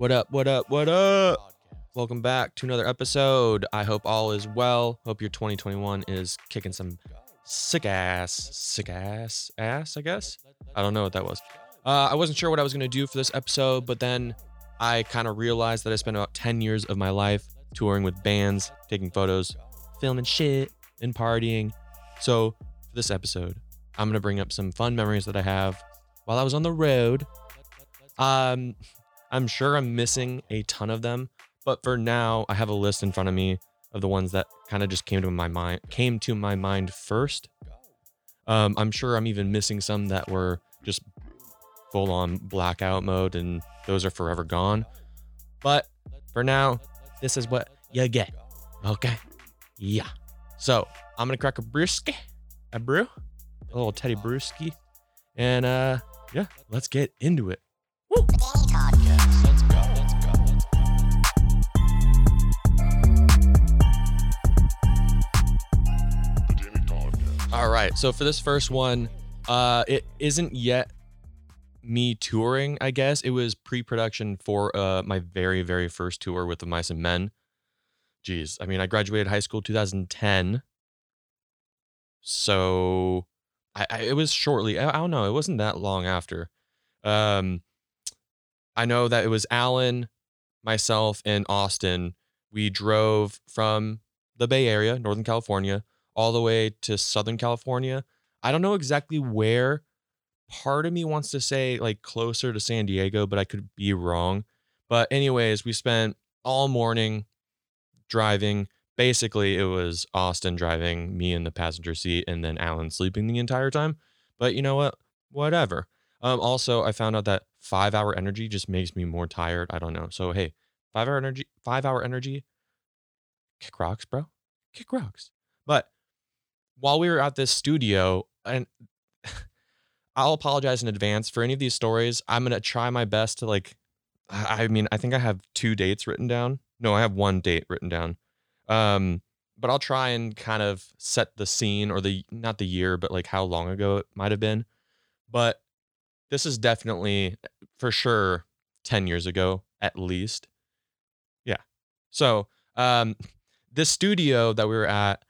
What up? What up? What up? Welcome back to another episode. I hope all is well. Hope your 2021 is kicking some sick ass, sick ass, ass, I guess. I don't know what that was. Uh, I wasn't sure what I was going to do for this episode, but then I kind of realized that I spent about 10 years of my life touring with bands, taking photos, filming shit, and partying. So, for this episode, I'm going to bring up some fun memories that I have while I was on the road. Um, I'm sure I'm missing a ton of them, but for now, I have a list in front of me of the ones that kind of just came to my mind came to my mind first. Um, I'm sure I'm even missing some that were just full on blackout mode, and those are forever gone. But for now, this is what you get. Okay. Yeah. So I'm gonna crack a brewski, a brew, a little Teddy Brewski, and uh, yeah, let's get into it. Woo! All right. So for this first one, uh, it isn't yet me touring. I guess it was pre-production for uh my very very first tour with the Mice and Men. Jeez, I mean, I graduated high school 2010, so I, I it was shortly. I, I don't know. It wasn't that long after. Um, I know that it was Alan, myself, and Austin. We drove from the Bay Area, Northern California, all the way to Southern California. I don't know exactly where. Part of me wants to say like closer to San Diego, but I could be wrong. But, anyways, we spent all morning driving. Basically, it was Austin driving, me in the passenger seat, and then Alan sleeping the entire time. But you know what? Whatever. Um, also, I found out that five hour energy just makes me more tired. I don't know. So, hey, five hour energy, five hour energy, kick rocks, bro. Kick rocks. But while we were at this studio, and I'll apologize in advance for any of these stories. I'm gonna try my best to like. I mean, I think I have two dates written down. No, I have one date written down. Um, but I'll try and kind of set the scene or the not the year, but like how long ago it might have been. But this is definitely for sure 10 years ago at least. Yeah. So, um, this studio that we were at,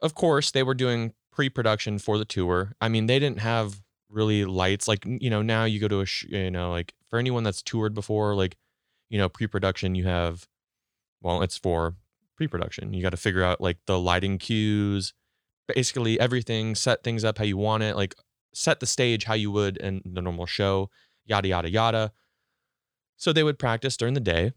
of course, they were doing pre-production for the tour. I mean, they didn't have really lights like you know now you go to a sh- you know like for anyone that's toured before like you know pre-production you have well it's for pre-production you got to figure out like the lighting cues basically everything set things up how you want it like set the stage how you would in the normal show yada yada yada so they would practice during the day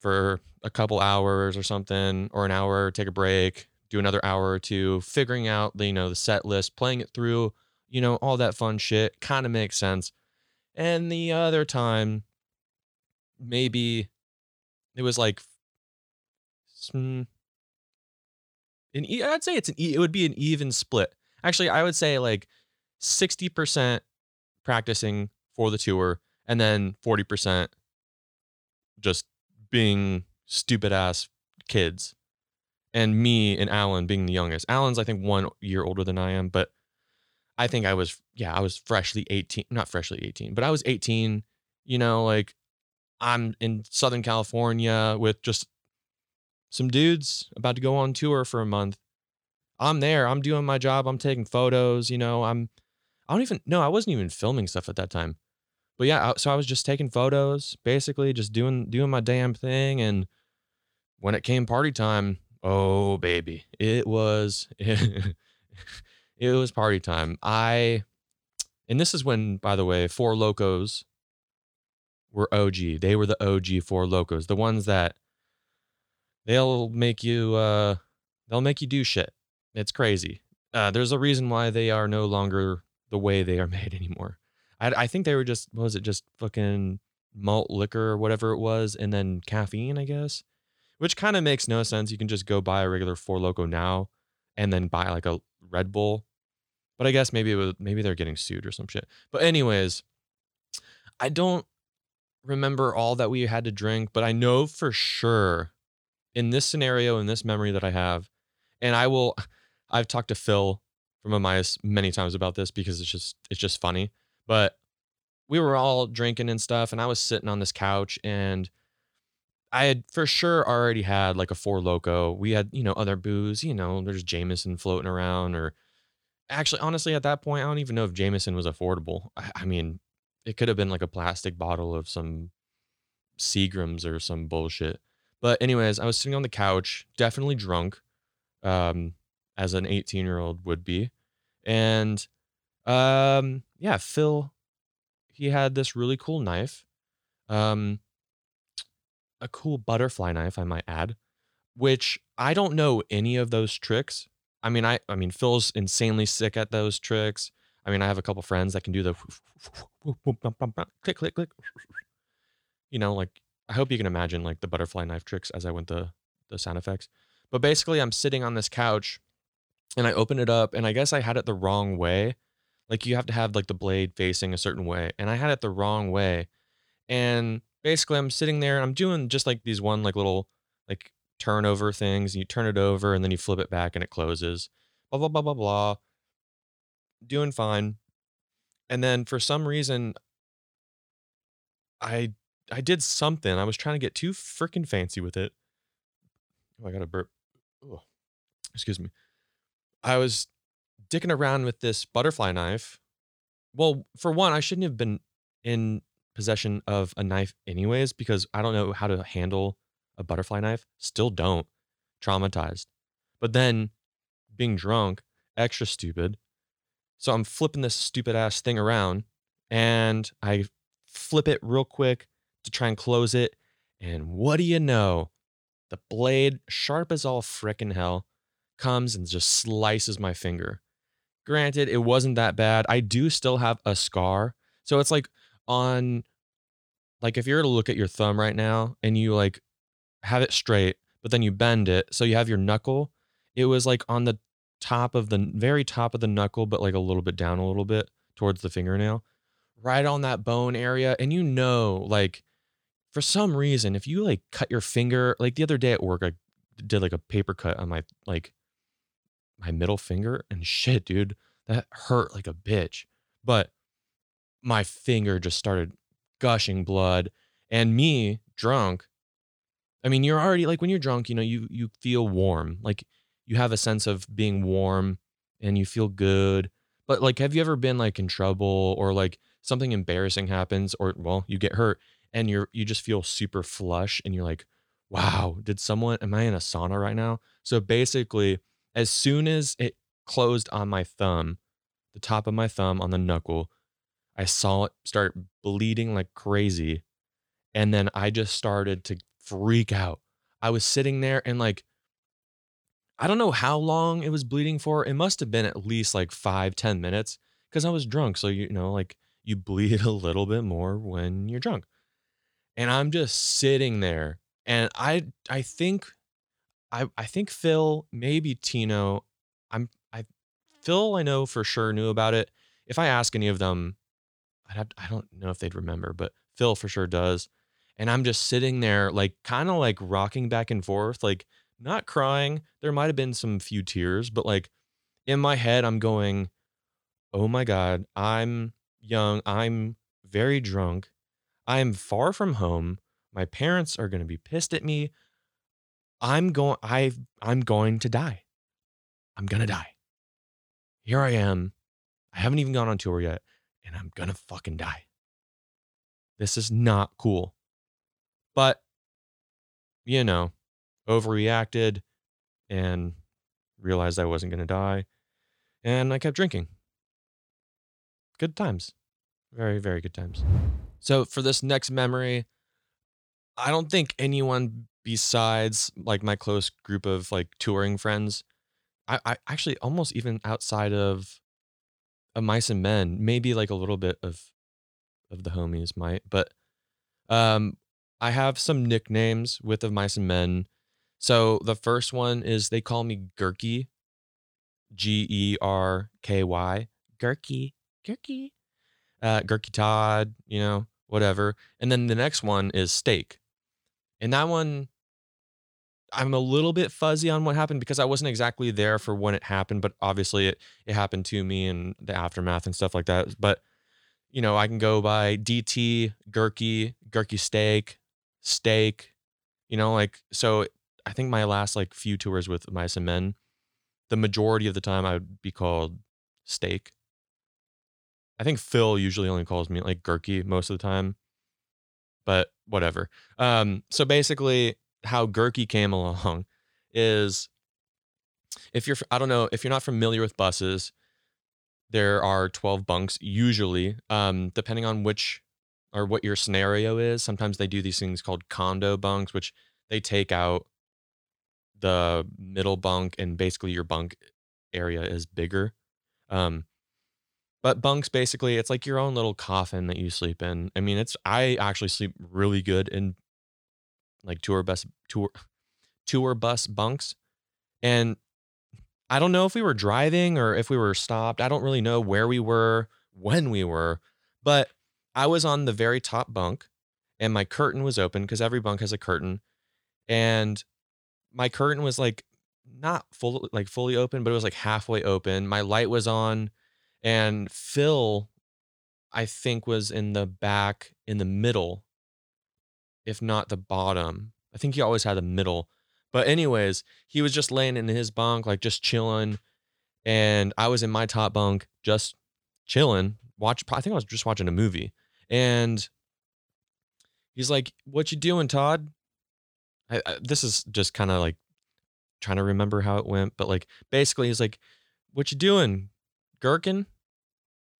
for a couple hours or something or an hour take a break do another hour or two figuring out the you know the set list playing it through you know all that fun shit kind of makes sense and the other time maybe it was like mm, an I'd say it's an e- it would be an even split. Actually, I would say like 60% practicing for the tour and then 40% just being stupid ass kids. And me and Alan being the youngest. Alan's I think 1 year older than I am, but I think I was yeah, I was freshly 18, not freshly 18, but I was 18, you know, like I'm in Southern California with just some dudes about to go on tour for a month. I'm there. I'm doing my job. I'm taking photos. You know, I'm, I don't even, no, I wasn't even filming stuff at that time. But yeah, I- so I was just taking photos, basically just doing, doing my damn thing. And when it came party time, oh, baby, it was, it was party time. I, and this is when, by the way, Four Locos were OG. They were the OG Four Locos, the ones that they'll make you uh they'll make you do shit. It's crazy. Uh, there's a reason why they are no longer the way they are made anymore. I, I think they were just what was it just fucking malt liquor or whatever it was, and then caffeine, I guess, which kind of makes no sense. You can just go buy a regular Four Loco now, and then buy like a Red Bull. But I guess maybe it was maybe they're getting sued or some shit. But anyways, I don't remember all that we had to drink, but I know for sure in this scenario, in this memory that I have, and I will, I've talked to Phil from Amias many times about this because it's just it's just funny. But we were all drinking and stuff, and I was sitting on this couch and I had for sure already had like a four loco. We had, you know, other booze, you know, there's Jameson floating around or actually honestly at that point, I don't even know if Jameson was affordable. I, I mean, it could have been like a plastic bottle of some Seagrams or some bullshit. But anyways, I was sitting on the couch, definitely drunk, um, as an 18 year old would be. And um, yeah, Phil, he had this really cool knife. Um, a cool butterfly knife, I might add, which I don't know any of those tricks. I mean, I I mean Phil's insanely sick at those tricks. I mean, I have a couple friends that can do the click click click. You know, like I hope you can imagine like the butterfly knife tricks as I went the the sound effects. But basically, I'm sitting on this couch and I open it up and I guess I had it the wrong way. Like you have to have like the blade facing a certain way and I had it the wrong way. And basically I'm sitting there I'm doing just like these one like little like turnover things. and You turn it over and then you flip it back and it closes. Blah blah blah blah blah. Doing fine. And then for some reason I I did something. I was trying to get too freaking fancy with it. Oh, I got a burp. Oh, excuse me. I was dicking around with this butterfly knife. Well, for one, I shouldn't have been in possession of a knife anyways because I don't know how to handle a butterfly knife. Still don't. Traumatized. But then being drunk, extra stupid. So I'm flipping this stupid ass thing around and I flip it real quick to try and close it. And what do you know? The blade, sharp as all frickin' hell, comes and just slices my finger. Granted, it wasn't that bad. I do still have a scar. So it's like on like if you were to look at your thumb right now and you like have it straight, but then you bend it, so you have your knuckle, it was like on the top of the very top of the knuckle, but like a little bit down a little bit towards the fingernail, right on that bone area. And you know, like for some reason, if you like cut your finger, like the other day at work, I did like a paper cut on my like my middle finger and shit, dude, that hurt like a bitch. But my finger just started gushing blood and me drunk. I mean, you're already like when you're drunk, you know, you you feel warm. Like you have a sense of being warm and you feel good. But like have you ever been like in trouble or like something embarrassing happens or well, you get hurt and you're you just feel super flush and you're like, "Wow, did someone am I in a sauna right now?" So basically, as soon as it closed on my thumb, the top of my thumb on the knuckle, I saw it start bleeding like crazy. And then I just started to freak out. I was sitting there and like, I don't know how long it was bleeding for. It must have been at least like five, ten minutes because I was drunk. So, you know, like you bleed a little bit more when you're drunk. And I'm just sitting there. And I I think I I think Phil, maybe Tino, I'm I Phil I know for sure knew about it. If I ask any of them, I'd have, I don't know if they'd remember, but Phil for sure does. And I'm just sitting there like kind of like rocking back and forth, like not crying. There might have been some few tears, but like in my head I'm going, "Oh my god, I'm young, I'm very drunk. I'm far from home. My parents are going to be pissed at me. I'm going I I'm going to die. I'm going to die. Here I am. I haven't even gone on tour yet and I'm going to fucking die. This is not cool. But you know, overreacted and realized I wasn't going to die and I kept drinking. Good times. Very, very good times. So for this next memory, I don't think anyone besides like my close group of like touring friends, I, I actually almost even outside of of mice and men, maybe like a little bit of of the homies might, but um I have some nicknames with of mice and men. So the first one is they call me Gerky. G E R K Y. Gerky. Gerky. Uh Gerky Todd, you know, whatever. And then the next one is Steak. And that one, I'm a little bit fuzzy on what happened because I wasn't exactly there for when it happened, but obviously it, it happened to me and the aftermath and stuff like that. But you know, I can go by DT, Gerky, Gerky Steak, Steak, you know, like so I think my last like few tours with and Men, the majority of the time I would be called Steak. I think Phil usually only calls me like Gerky most of the time. But whatever. Um, so basically how Gerky came along is if you're I don't know, if you're not familiar with buses, there are 12 bunks usually, um, depending on which or what your scenario is. Sometimes they do these things called condo bunks, which they take out the middle bunk and basically your bunk area is bigger. Um, but bunks basically it's like your own little coffin that you sleep in. I mean, it's I actually sleep really good in like tour bus tour tour bus bunks. And I don't know if we were driving or if we were stopped. I don't really know where we were, when we were, but I was on the very top bunk and my curtain was open because every bunk has a curtain. And my curtain was like not full like fully open, but it was like halfway open. My light was on and Phil I think was in the back in the middle if not the bottom. I think he always had the middle. But anyways, he was just laying in his bunk like just chilling and I was in my top bunk just chilling. Watch I think I was just watching a movie and he's like, "What you doing, Todd?" I, I, this is just kind of like trying to remember how it went, but like basically, he's like, "What you doing, gherkin?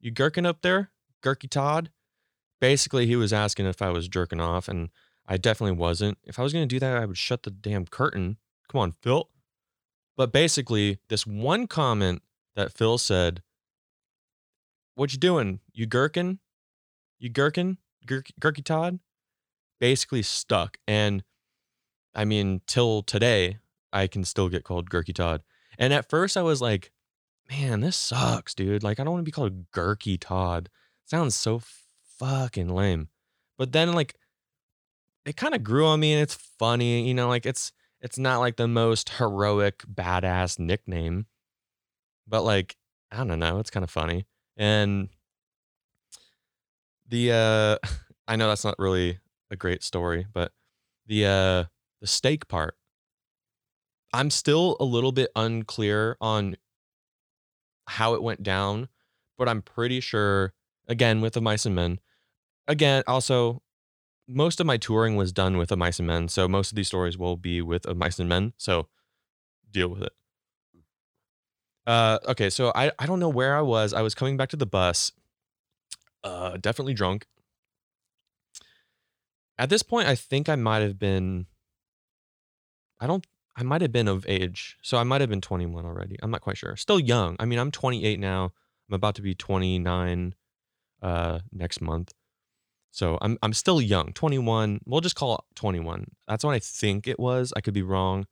You gherkin up there, Gerky Todd?" Basically, he was asking if I was jerking off, and I definitely wasn't. If I was gonna do that, I would shut the damn curtain. Come on, Phil. But basically, this one comment that Phil said, "What you doing? You gherkin? You gherkin? Gerky Todd?" Basically stuck, and I mean, till today, I can still get called Gerky Todd. And at first, I was like, man, this sucks, dude. Like, I don't want to be called Gerky Todd. sounds so fucking lame. But then, like, it kind of grew on me and it's funny, you know, like it's it's not like the most heroic badass nickname. But like, I don't know, it's kind of funny. And the uh I know that's not really a great story, but the uh the steak part. I'm still a little bit unclear on how it went down, but I'm pretty sure, again, with the Mice and Men, again, also, most of my touring was done with a Mice and Men. So most of these stories will be with a Mice and Men. So deal with it. Uh, okay, so I, I don't know where I was. I was coming back to the bus, uh, definitely drunk. At this point, I think I might have been I don't I might have been of age. So I might have been 21 already. I'm not quite sure. Still young. I mean, I'm 28 now. I'm about to be 29 uh next month. So I'm I'm still young. 21. We'll just call it 21. That's what I think it was. I could be wrong.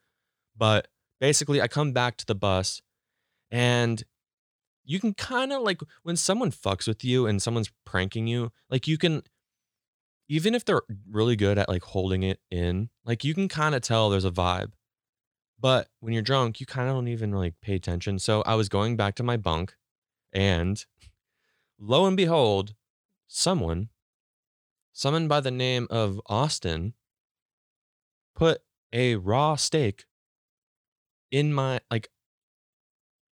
But basically I come back to the bus and you can kind of like when someone fucks with you and someone's pranking you, like you can even if they're really good at like holding it in, like you can kind of tell there's a vibe. But when you're drunk, you kind of don't even like pay attention. So I was going back to my bunk and lo and behold, someone, someone by the name of Austin, put a raw steak in my like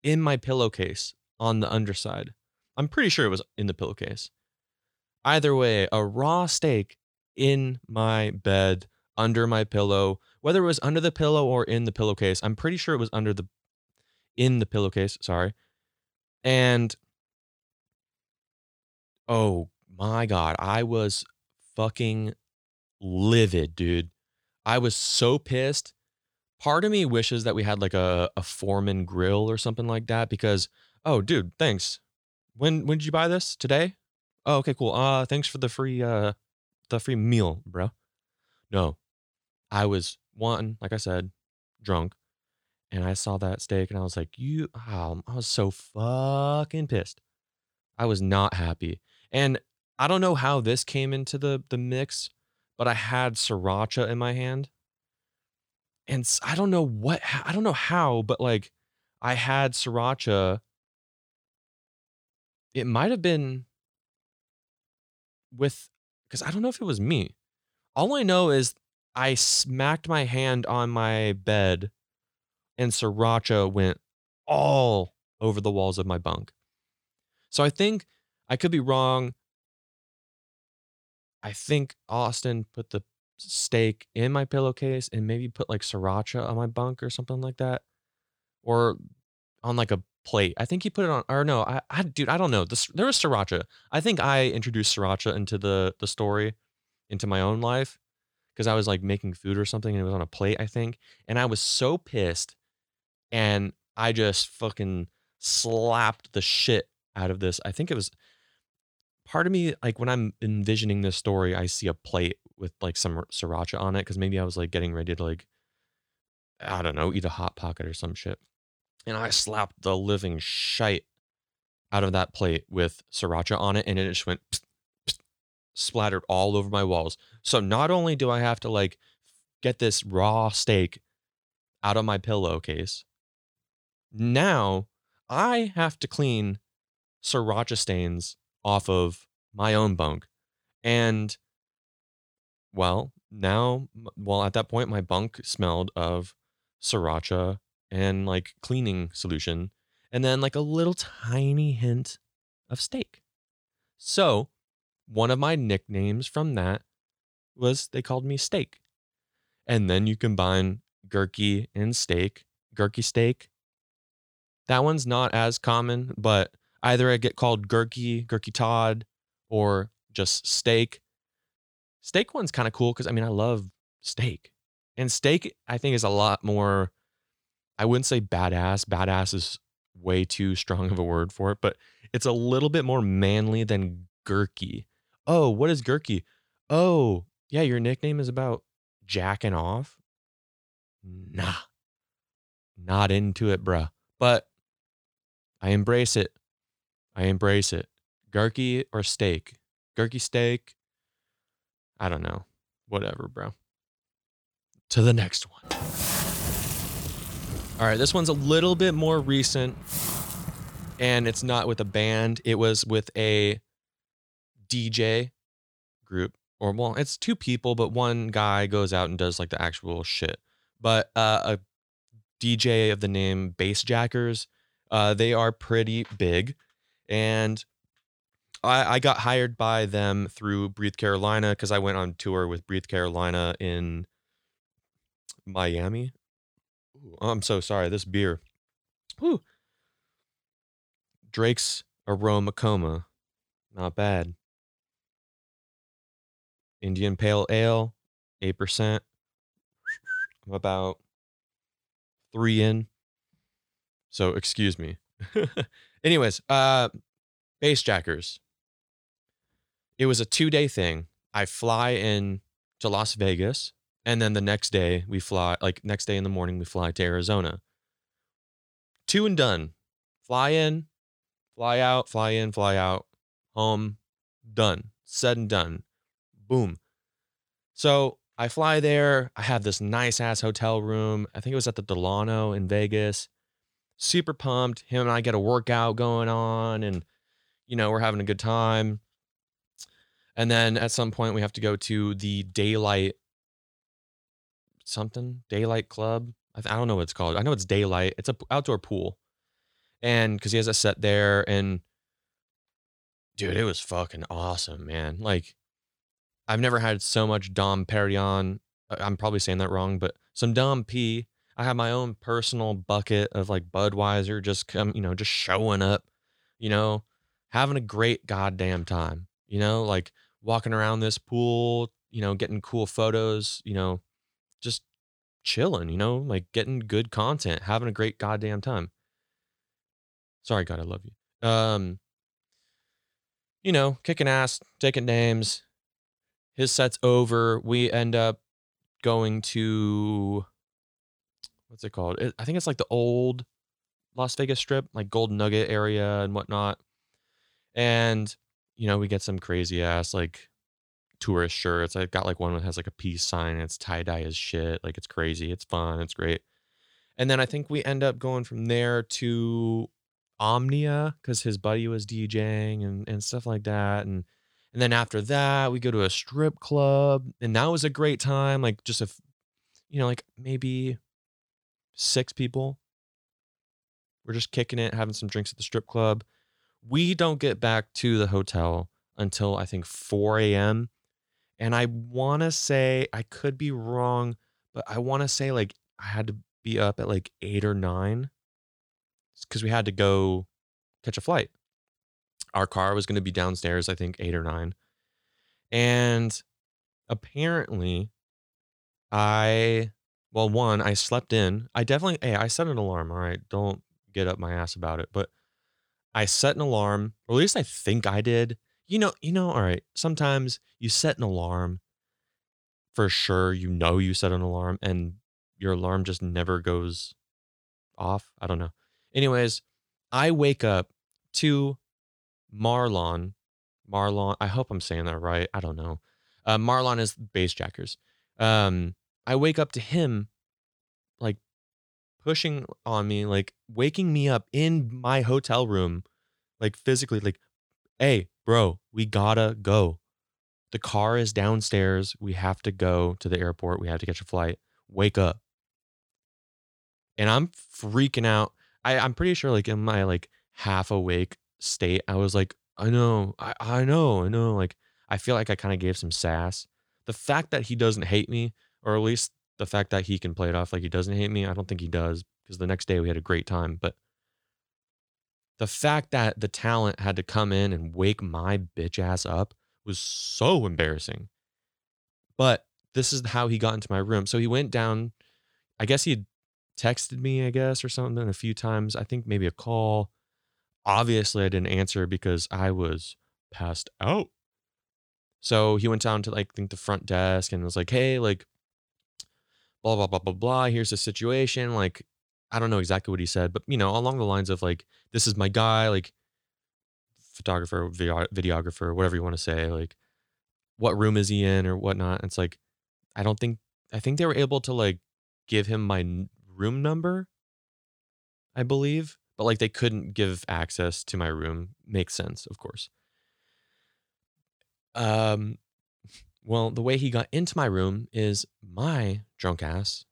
in my pillowcase on the underside. I'm pretty sure it was in the pillowcase. Either way, a raw steak in my bed under my pillow, whether it was under the pillow or in the pillowcase. I'm pretty sure it was under the in the pillowcase, sorry. And oh my god, I was fucking livid, dude. I was so pissed. Part of me wishes that we had like a, a foreman grill or something like that because oh dude, thanks. When when did you buy this? Today? Oh, okay, cool. Uh, thanks for the free uh the free meal, bro. No. I was one, like I said, drunk, and I saw that steak and I was like, you oh, I was so fucking pissed. I was not happy. And I don't know how this came into the the mix, but I had sriracha in my hand. And I don't know what I don't know how, but like I had sriracha. It might have been with because I don't know if it was me. All I know is I smacked my hand on my bed and sriracha went all over the walls of my bunk. So I think I could be wrong. I think Austin put the steak in my pillowcase and maybe put like sriracha on my bunk or something like that. Or on like a plate. I think he put it on or no, I, I dude, I don't know. There was sriracha. I think I introduced sriracha into the the story, into my own life. Because I was like making food or something and it was on a plate, I think. And I was so pissed. And I just fucking slapped the shit out of this. I think it was part of me, like when I'm envisioning this story, I see a plate with like some sriracha on it because maybe I was like getting ready to like, I don't know, eat a hot pocket or some shit. And I slapped the living shite out of that plate with sriracha on it, and it just went psst, psst, splattered all over my walls. So not only do I have to like get this raw steak out of my pillowcase, now I have to clean sriracha stains off of my own bunk. And well, now, well, at that point, my bunk smelled of sriracha and like cleaning solution, and then like a little tiny hint of steak. So, one of my nicknames from that was they called me Steak. And then you combine gerky and steak, gerky steak. That one's not as common, but either I get called Gerky, Gerky Todd, or just steak. Steak one's kind of cool because I mean, I love steak. And steak, I think, is a lot more, I wouldn't say badass. Badass is way too strong of a word for it, but it's a little bit more manly than Gerky. Oh, what is Gerky? Oh, yeah, your nickname is about jacking off? Nah, not into it, bruh. But I embrace it. I embrace it. Gerky or steak? Gerky steak? I don't know. Whatever, bro. To the next one. All right, this one's a little bit more recent and it's not with a band. It was with a DJ group or well, it's two people, but one guy goes out and does like the actual shit. But uh, a DJ of the name Bassjackers, uh, they are pretty big, and I, I got hired by them through Breathe Carolina because I went on tour with Breathe Carolina in Miami. Ooh, I'm so sorry. This beer, Whew. Drake's Aroma Coma, not bad. Indian Pale Ale, 8%. I'm about three in. So excuse me. Anyways, uh Bassjackers. It was a two day thing. I fly in to Las Vegas, and then the next day we fly, like next day in the morning, we fly to Arizona. Two and done. Fly in, fly out, fly in, fly out, home, done. Said and done boom. So I fly there. I have this nice ass hotel room. I think it was at the Delano in Vegas. Super pumped. Him and I get a workout going on, and you know, we're having a good time. And then at some point, we have to go to the Daylight something, Daylight Club. I, th- I don't know what it's called. I know it's Daylight. It's a outdoor pool. And because he has a set there, and dude, it was fucking awesome, man. Like, I've never had so much Dom Perignon. Uh, I'm probably saying that wrong, but some Dom P. I have my own personal bucket of like Budweiser, just come, you know, just showing up, you know, having a great goddamn time, you know, like walking around this pool, you know, getting cool photos, you know, just chilling, you know, like getting good content, having a great goddamn time. Sorry, God, I love you. Um, you know, kicking ass, taking names, his set's over. We end up going to what's it called? It, I think it's like the old Las Vegas Strip, like Gold Nugget area and whatnot. And you know, we get some crazy ass like tourist shirts. I got like one that has like a peace sign. And it's tie dye as shit. Like it's crazy. It's fun. It's great. And then I think we end up going from there to Omnia because his buddy was DJing and and stuff like that. And And then after that, we go to a strip club, and that was a great time. Like just a, you know, like maybe six people. We're just kicking it, having some drinks at the strip club. We don't get back to the hotel until I think 4 a.m. And I want to say, I could be wrong, but I want to say like I had to be up at like eight or nine because we had to go catch a flight. Our car was going to be downstairs, I think eight or nine. And apparently, I, well, one, I slept in. I definitely, hey, I set an alarm. All right. Don't get up my ass about it. But I set an alarm, or at least I think I did. You know, you know, all right. Sometimes you set an alarm for sure. You know, you set an alarm and your alarm just never goes off. I don't know. Anyways, I wake up to Marlon. Marlon, I hope I'm saying that right. I don't know. Uh, Marlon is Bassjackers. Um, I wake up to him like pushing on me, like waking me up in my hotel room, like physically, like, hey, bro, we gotta go. The car is downstairs. We have to go to the airport. We have to catch a flight. Wake up. And I'm freaking out. I, I'm pretty sure, like, in my like half awake state, I was like, I know, I, I know, I know. Like, I feel like I kind of gave some sass. The fact that he doesn't hate me, or at least the fact that he can play it off like he doesn't hate me, I don't think he does because the next day we had a great time. But the fact that the talent had to come in and wake my bitch ass up was so embarrassing. But this is how he got into my room. So he went down, I guess he had texted me, I guess, or something a few times. I think maybe a call. Obviously, I didn't answer because I was passed out. So he went down to like I think the front desk and was like, "Hey, like blah blah blah blah blah. Here's the situation. Like, I don't know exactly what he said, but you know, along the lines of like, this is my guy, like photographer, video- videographer, whatever you want to say. Like, what room is he in or whatnot? It's like, I don't think I think they were able to like give him my room number, I believe, but like they couldn't give access to my room. Makes sense, of course. Um, well, the way he got into my room is my drunk ass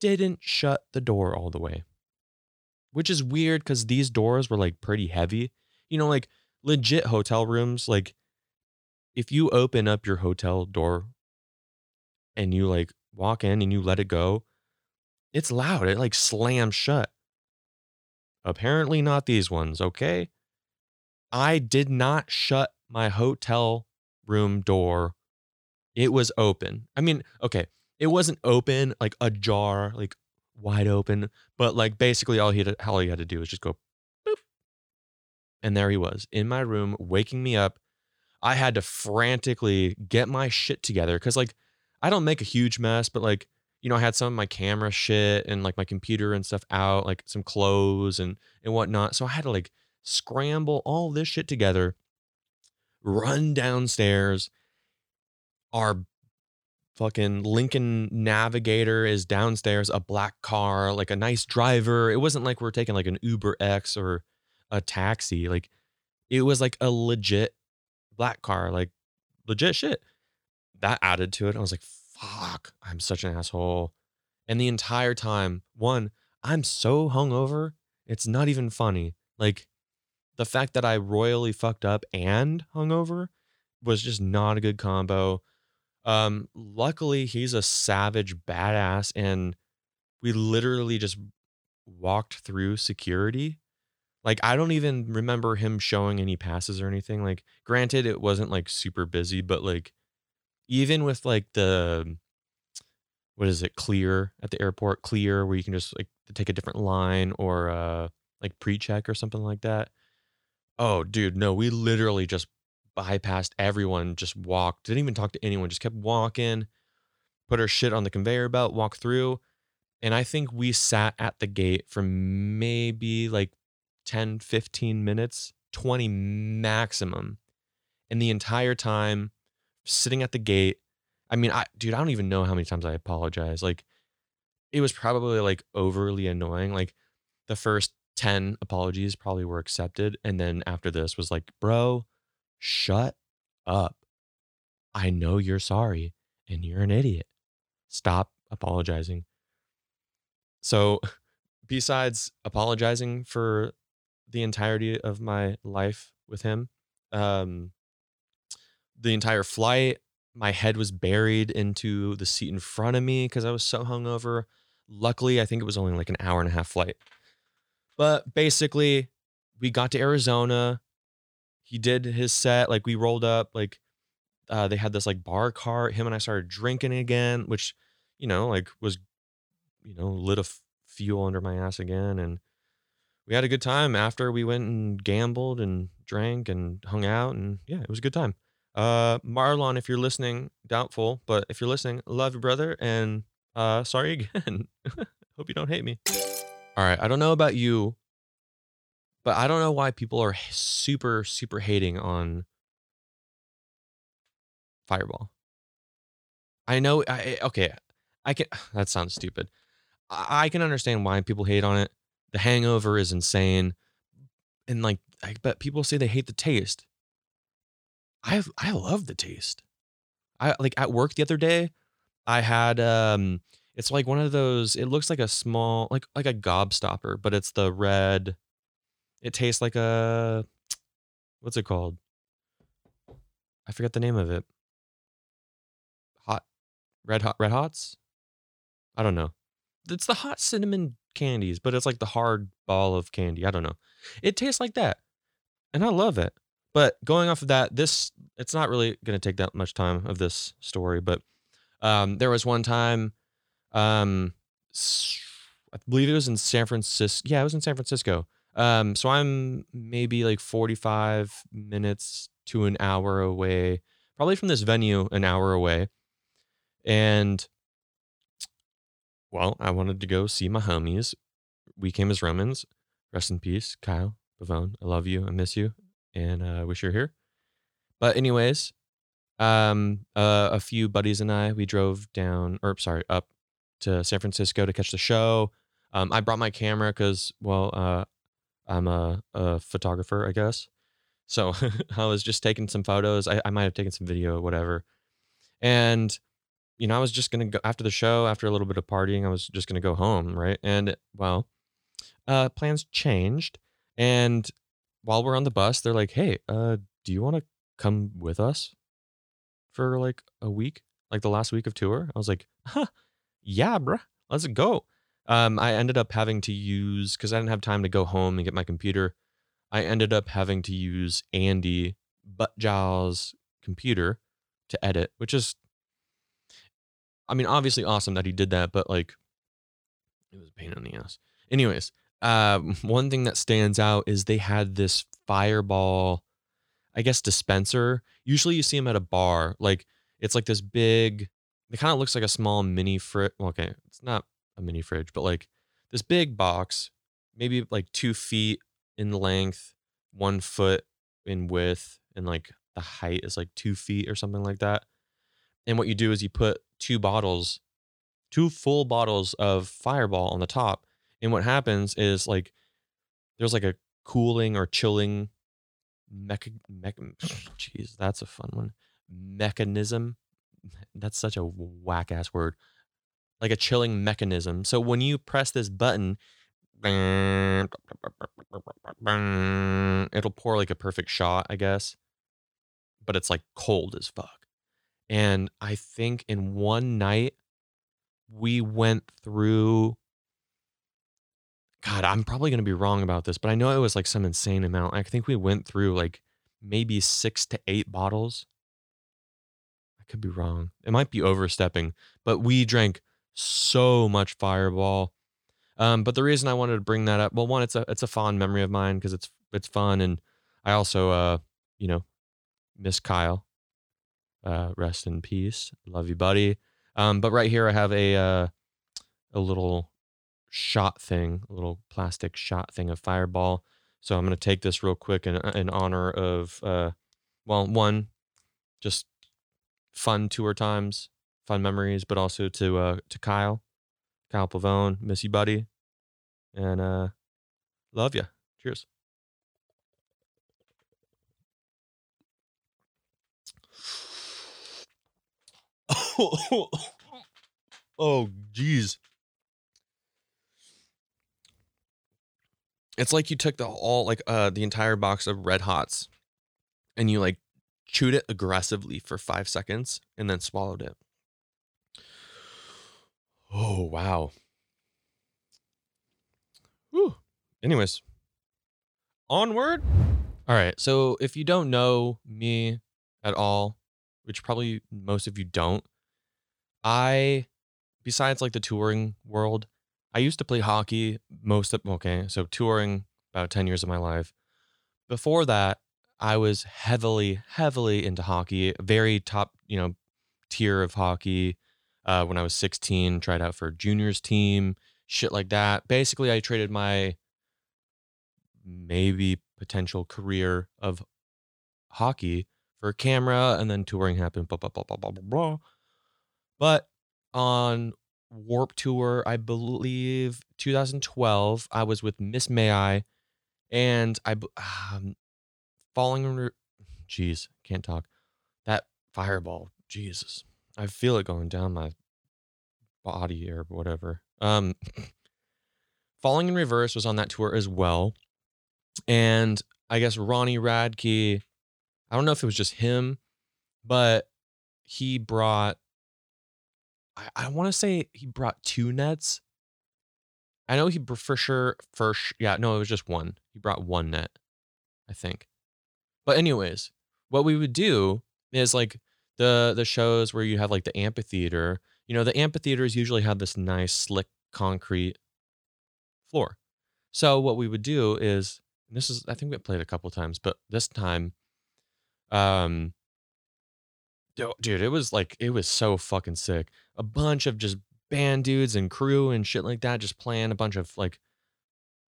didn't shut the door all the way, which is weird because these doors were like pretty heavy. You know, like legit hotel rooms, like if you open up your hotel door and you like walk in and you let it go, it's loud. It like slams shut. Apparently, not these ones, okay? I did not shut my hotel room door. It was open. I mean, okay, it wasn't open, like ajar, like wide open, but like basically all he had, all he had to do was just go boop. And there he was in my room, waking me up. I had to frantically get my shit together because, like, I don't make a huge mess, but like, you know, I had some of my camera shit and like my computer and stuff out, like some clothes and and whatnot. So I had to like scramble all this shit together, run downstairs. Our fucking Lincoln Navigator is downstairs, a black car, like a nice driver. It wasn't like we are taking like an Uber X or a taxi. Like it was like a legit black car, like legit shit. That added to it. I was like, fuck, I'm such an asshole. And the entire time, one, I'm so hungover, it's not even funny. Like the fact that I royally fucked up and hungover was just not a good combo. Um, luckily, he's a savage badass, and we literally just walked through security. Like, I don't even remember him showing any passes or anything. Like, granted, it wasn't like super busy, but like, even with like the what is it, clear at the airport, clear where you can just like take a different line or uh like pre-check or something like that. Oh, dude, no, we literally just bypassed everyone, just walked, didn't even talk to anyone, just kept walking, put our shit on the conveyor belt, walked through. And I think we sat at the gate for maybe like 10, 15 minutes, 20 maximum. And the entire time, sitting at the gate, I mean, I dude, I don't even know how many times I apologize. Like it was probably like overly annoying. Like the first 10 apologies probably were accepted and then after this was like, "Bro, shut up. I know you're sorry and you're an idiot. Stop apologizing. So, besides apologizing for the entirety of my life with him, um, the entire flight, my head was buried into the seat in front of me because I was so hungover. Luckily, I think it was only like an hour and a half flight. But basically, we got to Arizona. He did his set. Like we rolled up. Like uh, they had this like bar cart. Him and I started drinking again, which you know like was you know lit a f- fuel under my ass again, and we had a good time after we went and gambled and drank and hung out, and yeah, it was a good time. Uh, Marlon, if you're listening, doubtful, but if you're listening, love you, brother, and uh, sorry again. Hope you don't hate me. All right, I don't know about you, but I don't know why people are super, super hating on Fireball. I know, I okay, I can. That sounds stupid. I, I can understand why people hate on it. The Hangover is insane, and like, I bet people say they hate the taste. I I love the taste. I like at work the other day, I had um it's like one of those it looks like a small like like a gobstopper, but it's the red it tastes like a what's it called? I forget the name of it. Hot red hot red hots? I don't know. It's the hot cinnamon candies, but it's like the hard ball of candy. I don't know. It tastes like that. And I love it. But going off of that, this it's not really going to take that much time of this story, but um, there was one time, um, I believe it was in San Francisco. Yeah, it was in San Francisco. Um, so I'm maybe like 45 minutes to an hour away, probably from this venue, an hour away. And well, I wanted to go see my homies. We came as Romans. Rest in peace, Kyle, Pavone. I love you. I miss you and I uh, wish you're here. But anyways, um, uh, a few buddies and I we drove down, or sorry, up to San Francisco to catch the show. Um, I brought my camera because, well, uh, I'm a, a photographer, I guess. So I was just taking some photos. I, I might have taken some video, whatever. And you know, I was just gonna go after the show, after a little bit of partying. I was just gonna go home, right? And well, uh, plans changed, and while we're on the bus, they're like, "Hey, uh, do you want to come with us for like a week, like the last week of tour?" I was like, "Huh, yeah, bruh, let's go." Um, I ended up having to use because I didn't have time to go home and get my computer. I ended up having to use Andy Buttjow's computer to edit, which is, I mean, obviously awesome that he did that, but like, it was a pain in the ass. Anyways, uh, one thing that stands out is they had this fireball, I guess, dispenser. Usually you see them at a bar. Like it's like this big, it kind of looks like a small mini fridge. Okay, it's not a mini fridge, but like this big box, maybe like two feet in length, one foot in width, and like the height is like two feet or something like that. And what you do is you put two bottles, two full bottles of fireball on the top and what happens is like there's like a cooling or chilling mech mech jeez, that's a fun one. Mechanism. That's such a whack ass word. Like a chilling mechanism. So when you press this button, it'll pour like a perfect shot, I guess. But it's like cold as fuck. And I think in one night we went through God, I'm probably going to be wrong about this, but I know it was like some insane amount. I think we went through like maybe six to eight bottles. I could be wrong. It might be overstepping, but we drank so much Fireball. Um, but the reason I wanted to bring that up, well, one, it's a it's a fond memory of mine because it's it's fun, and I also, uh, you know, miss Kyle. Uh, rest in peace. Love you, buddy. Um, but right here, I have a uh, a little shot thing, a little plastic shot thing of Fireball. So I'm to take this real quick in, in honor of, uh, well, one, just fun tour times, fun memories, but also to uh, to Kyle, Kyle Pavone, miss you, buddy, and uh, love you. Cheers. oh, jeez. It's like you took the all like uh the entire box of Red Hots and you like chewed it aggressively for 5 seconds and then swallowed it. Oh, wow. Whew. Anyways, onward. All right. So if you don't know me at all, which probably most of you don't, I, besides like the touring world, I used to play hockey most of, okay, so touring about 10 years of my life. Before that, I was heavily, heavily into hockey, very top, you know, tier of hockey. Uh, when I was 16, tried out for juniors team, shit like that. Basically, I traded my maybe potential career of hockey for a camera and then touring happened, blah, blah, blah, blah, blah, blah, blah. But on Warped Tour, I believe 2012, I was with Miss May I and I, um, falling jeez, can't talk. That fireball, Jesus. I feel it going down my body or whatever. Um, Falling in Reverse was on that tour as well. And I guess Ronnie Radke, I don't know if it was just him, but he brought, I, I want to say he brought two nets. I know he for sure, for first, yeah, no, it was just one. He brought one net, I think. But anyways, what we would do is like the the shows where you have like the amphitheater. You know, the amphitheaters usually have this nice slick concrete floor. So what we would do is this is I think we played a couple times, but this time um dude, it was like it was so fucking sick. A bunch of just band dudes and crew and shit like that just playing a bunch of like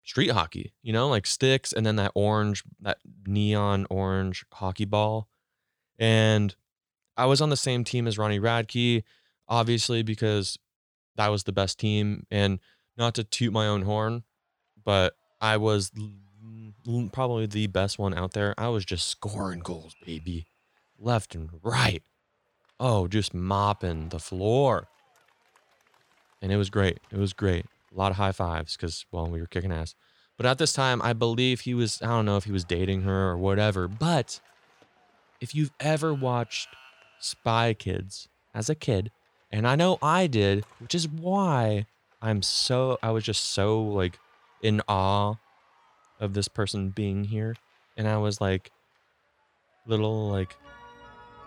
street hockey, you know, like sticks and then that orange that neon orange hockey ball. And I was on the same team as Ronnie Radke, obviously because that was the best team and not to toot my own horn, but I was mm, probably the best one out there. I was just scoring goals, baby, left and right. Oh, just mopping the floor. And it was great. It was great. A lot of high fives because, well, we were kicking ass. But at this time, I believe he was, I don't know if he was dating her or whatever. But if you've ever watched Spy Kids as a kid, and I know I did, which is why I'm so, I was just so like in awe of this person being here. And I was like, little like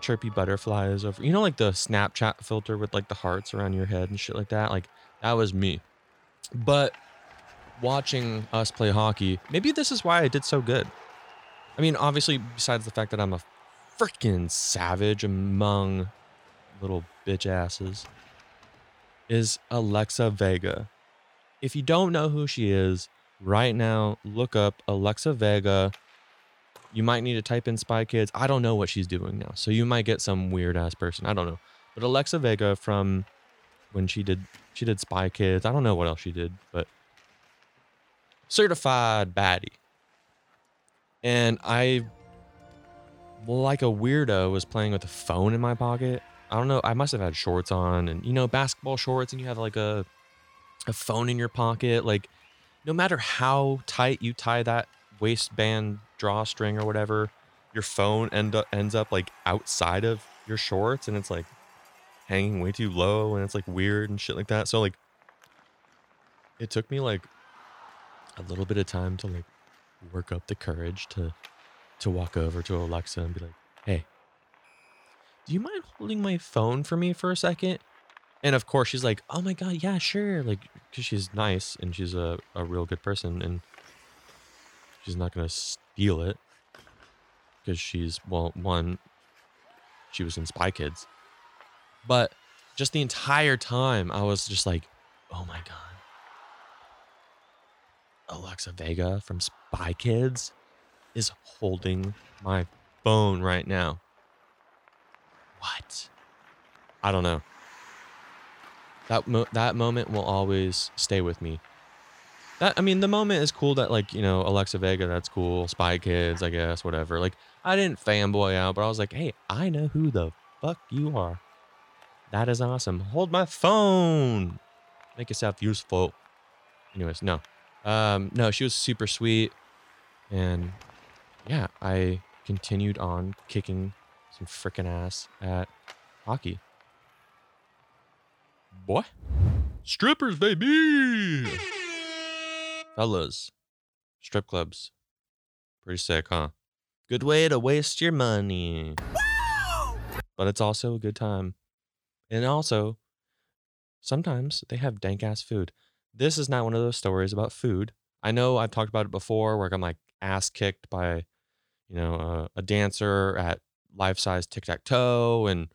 chirpy butterflies over, you know, like the Snapchat filter with like the hearts around your head and shit like that. Like that was me. But watching us play hockey, maybe this is why I did so good. I mean, obviously, besides the fact that I'm a freaking savage among little bitch asses, is Alexa Vega. If you don't know who she is, right now, look up Alexa Vega. You might need to type in Spy Kids. I don't know what she's doing now. So you might get some weird ass person. I don't know. But Alexa Vega from when she did she did Spy Kids. I don't know what else she did, but certified baddie. And I like a weirdo was playing with a phone in my pocket I don't know. I must have had shorts on and, you know, basketball shorts and you have like a, a phone in your pocket. Like, no matter how tight you tie that waistband drawstring or whatever, your phone end up, ends up like outside of your shorts and it's like hanging way too low and it's like weird and shit like that. So, like, it took me like a little bit of time to like work up the courage to to walk over to Alexa and be like, "Hey, do you mind holding my phone for me for a second? And of course, she's like, oh my God, yeah, sure. Like, because she's nice and she's a, a real good person and she's not going to steal it because she's, well, one, she was in Spy Kids. But just the entire time, I was just like, oh my God. Alexa Vega from Spy Kids is holding my phone right now. What? I don't know. That mo- that moment will always stay with me. That I mean, the moment is cool. That like you know Alexa Vega, that's cool. Spy Kids, I guess, whatever. Like I didn't fanboy out, but I was like, hey, I know who the fuck you are. That is awesome. Hold my phone. Make yourself useful. Anyways, no. Um, no, she was super sweet. And yeah, I continued on kicking some freaking ass at hockey. Boy. Strippers, baby! Fellas, strip clubs. Pretty sick, huh? Good way to waste your money. But it's also a good time. And also, sometimes they have dank ass food. This is not one of those stories about food. I know I've talked about it before where I'm like ass kicked by, you know, a, a dancer at life size tic tac toe and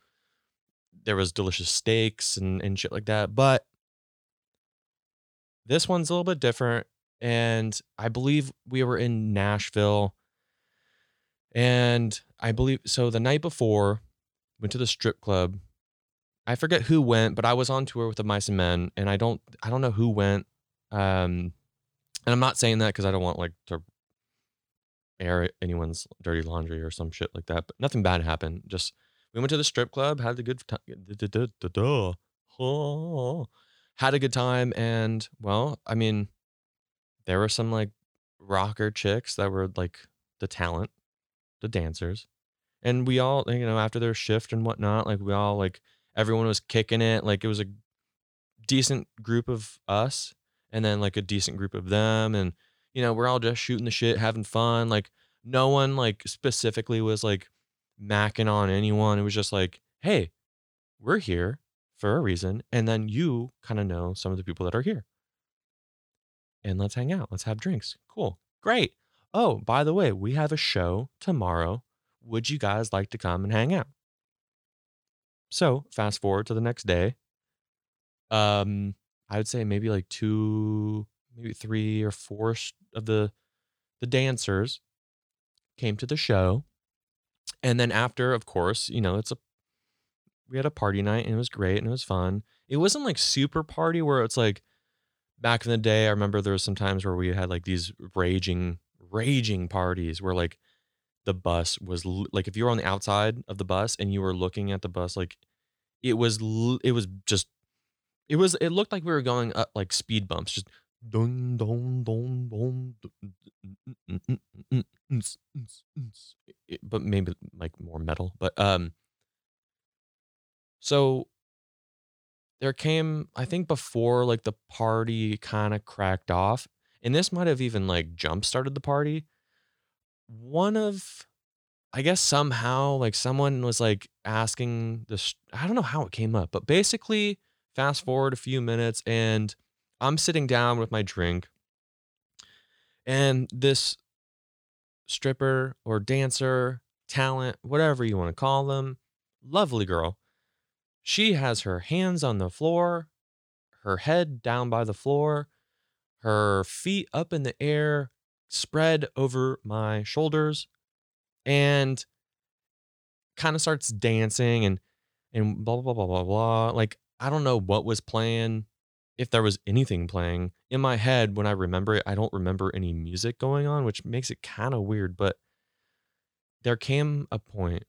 there was delicious steaks and, and shit like that. But this one's a little bit different. And I believe we were in Nashville. And I believe so the night before, went to the strip club. I forget who went, but I was on tour with the Mice and Men, and I don't I don't know who went. Um and I'm not saying that because I don't want like to air anyone's dirty laundry or some shit like that. But nothing bad happened. Just we went to the strip club, had a good time, had a good time, and well, I mean, there were some like rocker chicks that were like the talent, the dancers, and we all, you know, after their shift and whatnot, like we all like everyone was kicking it, like it was a decent group of us, and then like a decent group of them, and you know, we're all just shooting the shit, having fun, like no one like specifically was like macking on anyone. It was just like, hey, we're here for a reason. And then you kind of know some of the people that are here. And let's hang out. Let's have drinks. Cool. Great. Oh, by the way, we have a show tomorrow. Would you guys like to come and hang out? So, fast forward to the next day. Um, I would say maybe like two, maybe three or four of the the dancers came to the show and then after, of course, you know, it's a we had a party night and it was great and it was fun. It wasn't like super party where it's like back in the day, I remember there was some times where we had like these raging, raging parties where like the bus was like if you were on the outside of the bus and you were looking at the bus, like it was it was just it was it looked like we were going up like speed bumps, just dun dun dun dun, but maybe like more metal. But um, so there came, I think, before like the party kind of cracked off, and this might have even like jump started the party. One of, I guess somehow like someone was like asking this. I don't know how it came up, but basically, fast forward a few minutes and I'm sitting down with my drink, and this stripper or dancer, talent, whatever you want to call them, lovely girl, she has her hands on the floor, her head down by the floor, her feet up in the air, spread over my shoulders, and kind of starts dancing and and blah blah blah blah blah. Like I don't know what was playing if there was anything playing in my head when I remember it, I don't remember any music going on, which makes it kind of weird. But there came a point,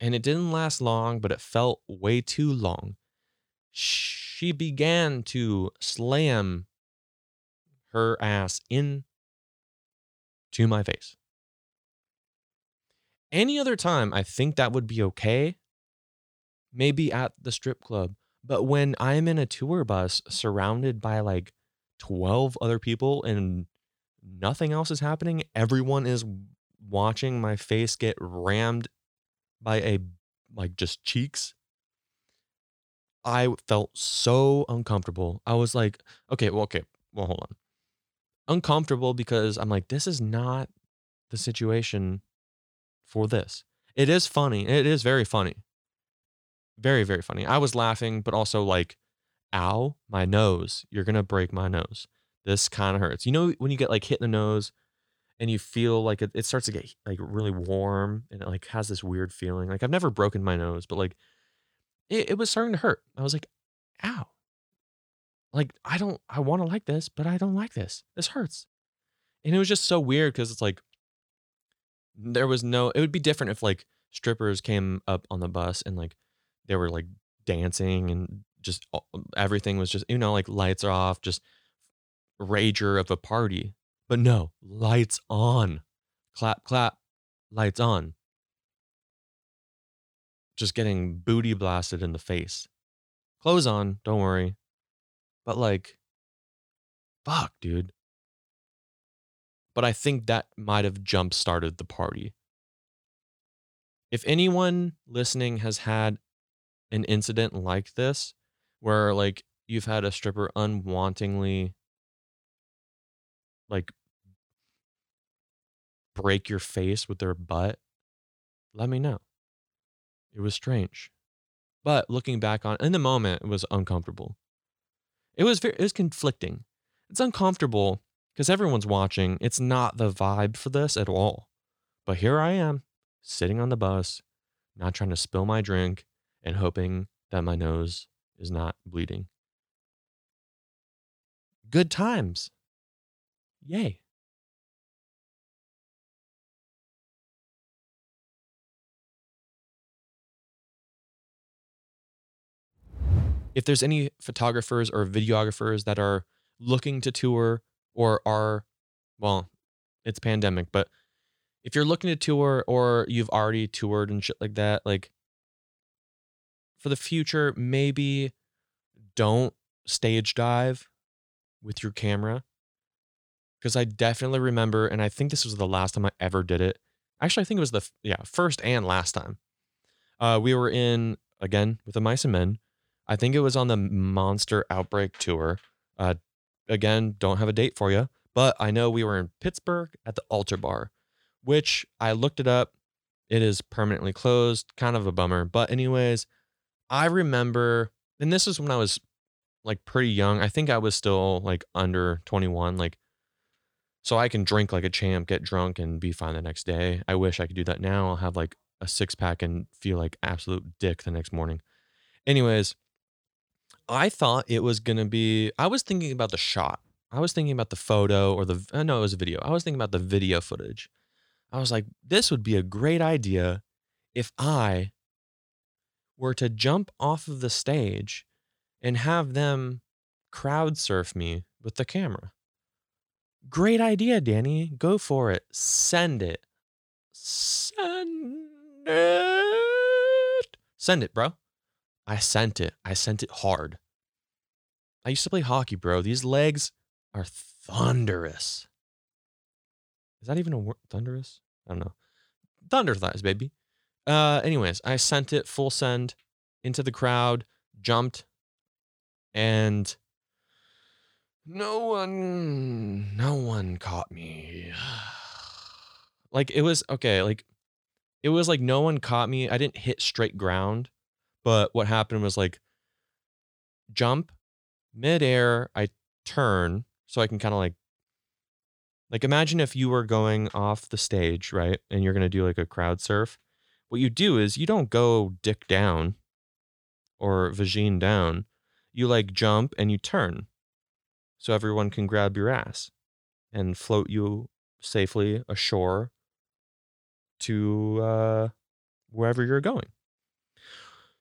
and it didn't last long, but it felt way too long. She began to slam her ass in to my face. Any other time, I think that would be okay. Maybe at the strip club but when I'm in a tour bus surrounded by like 12 other people and nothing else is happening, everyone is watching my face get rammed by a like just cheeks. I felt so uncomfortable. I was like, okay, well, okay, well, hold on. Uncomfortable because I'm like, this is not the situation for this. It is funny. It is very funny. Very, very funny. I was laughing, but also like, ow, my nose. You're to break my nose. This kind of hurts. You know, when you get like hit in the nose and you feel like it, it starts to get like really warm and it like has this weird feeling. Like I've never broken my nose, but like it, it was starting to hurt. I was like, ow. Like I don't, I want to like this, but I don't like this. This hurts. And it was just so weird because it's like, there was no, it would be different if like strippers came up on the bus and like they were like dancing and just um, everything was just, you know, like lights are off, just rager of a party. But no, lights on. Clap, clap, lights on. Just getting booty blasted in the face. Clothes on, don't worry. But like, fuck, dude. But I think that might have jump started the party. If anyone listening has had an incident like this, where like you've had a stripper unwantingly like break your face with their butt, let me know. It was strange. But looking back on in the moment, it was uncomfortable. It was very, it was conflicting. It's uncomfortable because everyone's watching. It's not the vibe for this at all. But here I am, sitting on the bus, not trying to spill my drink and hoping that my nose is not bleeding. Good times. Yay. if there's any photographers or videographers that are looking to tour or are, well, it's pandemic, but if you're looking to tour or you've already toured and shit like that, like for the future, maybe don't stage dive with your camera. Because I definitely remember, and I think this was the last time I ever did it. Actually, I think it was the yeah first and last time. Uh, we were in again with the mice and men I think it was on the Monster Outbreak tour. Uh, again, don't have a date for you, but I know we were in Pittsburgh at the Altar Bar, which I looked it up. It is permanently closed, kind of a bummer. But, anyways, I remember, and this is when I was like pretty young. I think I was still like under 21, like, so I can drink like a champ, get drunk, and be fine the next day. I wish I could do that now. I'll have like a six pack and feel like absolute dick the next morning. Anyways, I thought it was to be, I was thinking about the shot. I was thinking about the photo or the, uh, no, it was a video. I was thinking about the video footage. I was like, this would be a great idea if I were to jump off of the stage and have them crowd surf me with the camera. Great idea, Danny. Go for it. Send it. Send it. Send it, bro. I sent it. I sent it hard. I used to play hockey, bro. These legs are thunderous. Is that even a word? Thunderous? I don't know. Thunder thighs, baby. Uh, anyways, I sent it full send into the crowd, jumped, and no one, no one caught me. like it was okay. Like it was like no one caught me. I didn't hit straight ground. But what happened was like jump midair, I turn so I can kind of like like imagine if you were going off the stage, right? And you're going to do like a crowd surf. What you do is you don't go dick down or vagine down. You like jump and you turn so everyone can grab your ass and float you safely ashore to uh, wherever you're going.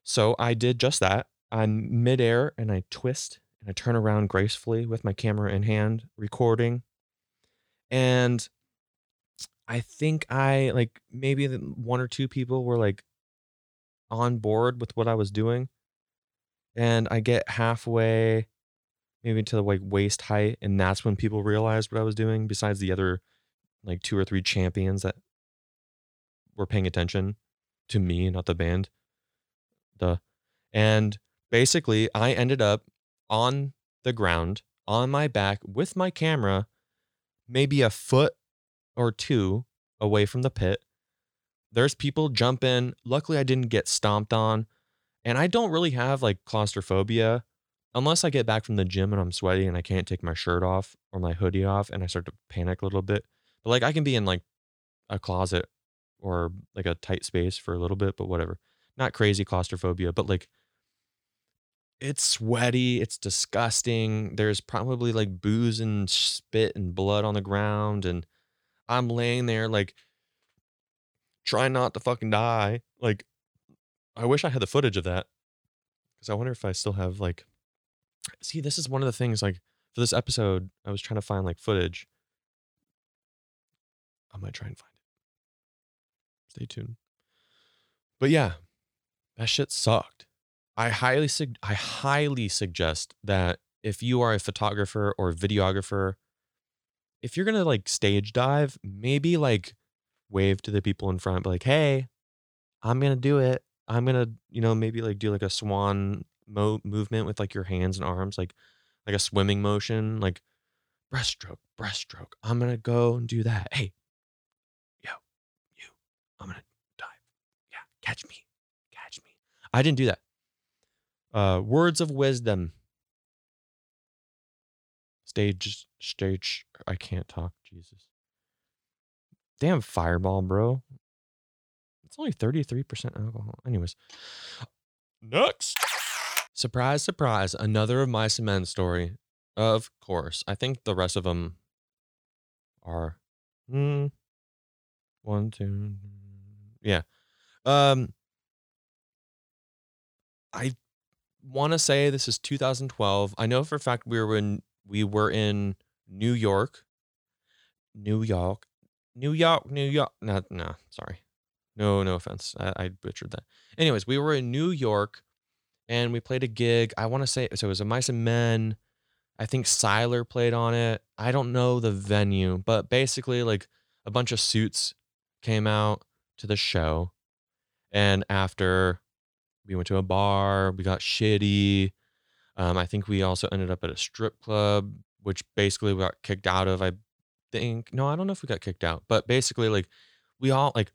So I did just that. I'm midair and I twist and I turn around gracefully with my camera in hand, recording. And I think I like maybe one or two people were like on board with what I was doing. And I get halfway, maybe to the like waist height, and that's when people realized what I was doing, besides the other like two or three champions that were paying attention to me, not the band. The and basically I ended up on the ground on my back with my camera, maybe a foot or two away from the pit. There's people jumping. Luckily, I didn't get stomped on. And I don't really have like claustrophobia unless I get back from the gym and I'm sweaty and I can't take my shirt off or my hoodie off and I start to panic a little bit. But like I can be in like a closet or like a tight space for a little bit, but whatever not crazy claustrophobia, but like it's sweaty, it's disgusting. There's probably like booze and spit and blood on the ground and I'm laying there like trying not to fucking die. Like I wish I had the footage of that because I wonder if I still have like. See, this is one of the things like for this episode, I was trying to find like footage. I might try and find it. Stay tuned. But yeah, that shit sucked. I highly sug- I highly suggest that if you are a photographer or videographer, if you're gonna like stage dive, maybe like wave to the people in front, like, "Hey, I'm gonna do it. I'm gonna, you know, maybe like do like a swan mo- movement with like your hands and arms, like like a swimming motion, like breaststroke, breaststroke. I'm gonna go and do that. Hey, yo, you, I'm gonna dive. Yeah, catch me, catch me. I didn't do that. Uh, words of wisdom. Stage, stage. I can't talk. Jesus. Damn fireball, bro. It's only 33% alcohol. Anyways. Next. Surprise, surprise. Another Of Mice and Men story. Of course. I think the rest of them are hmm, one, two. Yeah. Um I want to say this is 2012. I know for a fact we were in we were in New York. New York. New York, New York. No, no, sorry. No, no offense. I, I butchered that. Anyways, we were in New York and we played a gig. I want to say so it was a Mice and Men. I think Sylar played on it. I don't know the venue, but basically like a bunch of suits came out to the show. And after we went to a bar, we got shitty. Um, I think we also ended up at a strip club, which basically we got kicked out of. I think no, I don't know if we got kicked out, but basically like we all like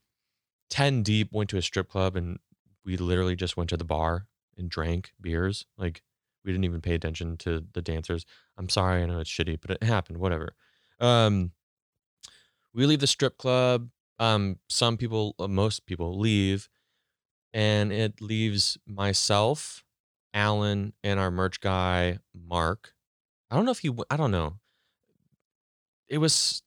10 deep went to a strip club and we literally just went to the bar and drank beers. Like we didn't even pay attention to the dancers. I'm sorry, I know it's shitty, but it happened, whatever. Um we leave the strip club. Um some people uh, most people leave and it leaves myself, Alan, and our merch guy, Mark. I don't know if he I don't know. It was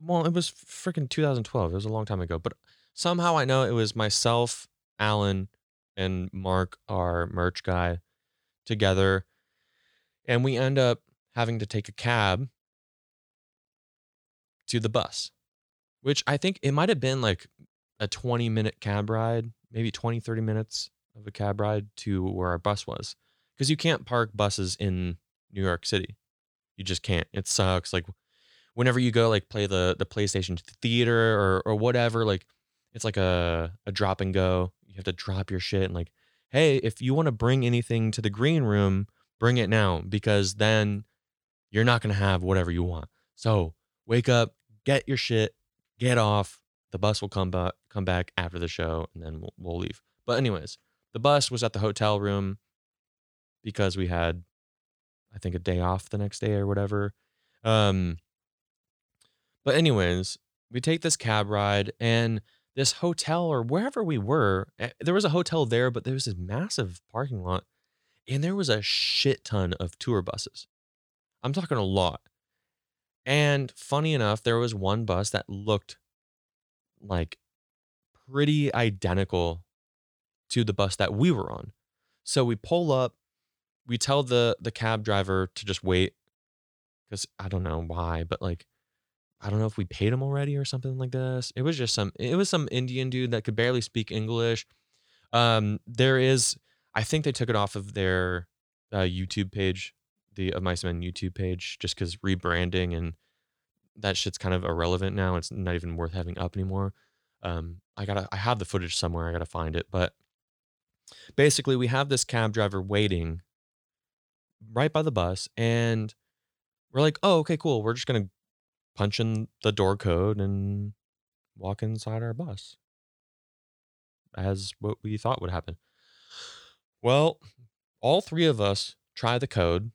well, it was freaking 2012. It was a long time ago, but somehow I know it was myself, Alan, and Mark, our merch guy, together. And we end up having to take a cab to the bus, which I think it might have been like a 20 minute cab ride, maybe 20, 30 minutes of a cab ride to where our bus was. Because you can't park buses in New York City. You just can't. It sucks. Like whenever you go like play the the PlayStation theater or or whatever, like it's like a a drop and go. You have to drop your shit and like, hey, if you want to bring anything to the green room, bring it now because then you're not gonna have whatever you want. So wake up, get your shit, get off. The bus will come back come back after the show, and then we'll, we'll leave. But anyways, the bus was at the hotel room because we had, I think, a day off the next day or whatever. Um, but anyways, we take this cab ride and this hotel or wherever we were, eh, there was a hotel there, but there was this massive parking lot and there was a shit ton of tour buses. I'm talking a lot. And funny enough, there was one bus that looked like pretty identical to the bus that we were on. So we pull up, we tell the the cab driver to just wait cuz I don't know why, but like I don't know if we paid him already or something like this. It was just some it was some Indian dude that could barely speak English. Um there is I think they took it off of their uh, YouTube page, the of Mice Men YouTube page just cuz rebranding and that shit's kind of irrelevant now. It's not even worth having up anymore. Um I got to I have the footage somewhere. I got to find it, but basically we have this cab driver waiting right by the bus and we're like, "Oh, okay, cool. We're just to punch in the door code and walk inside our bus as what we thought would happen. Well, all three of us try the code,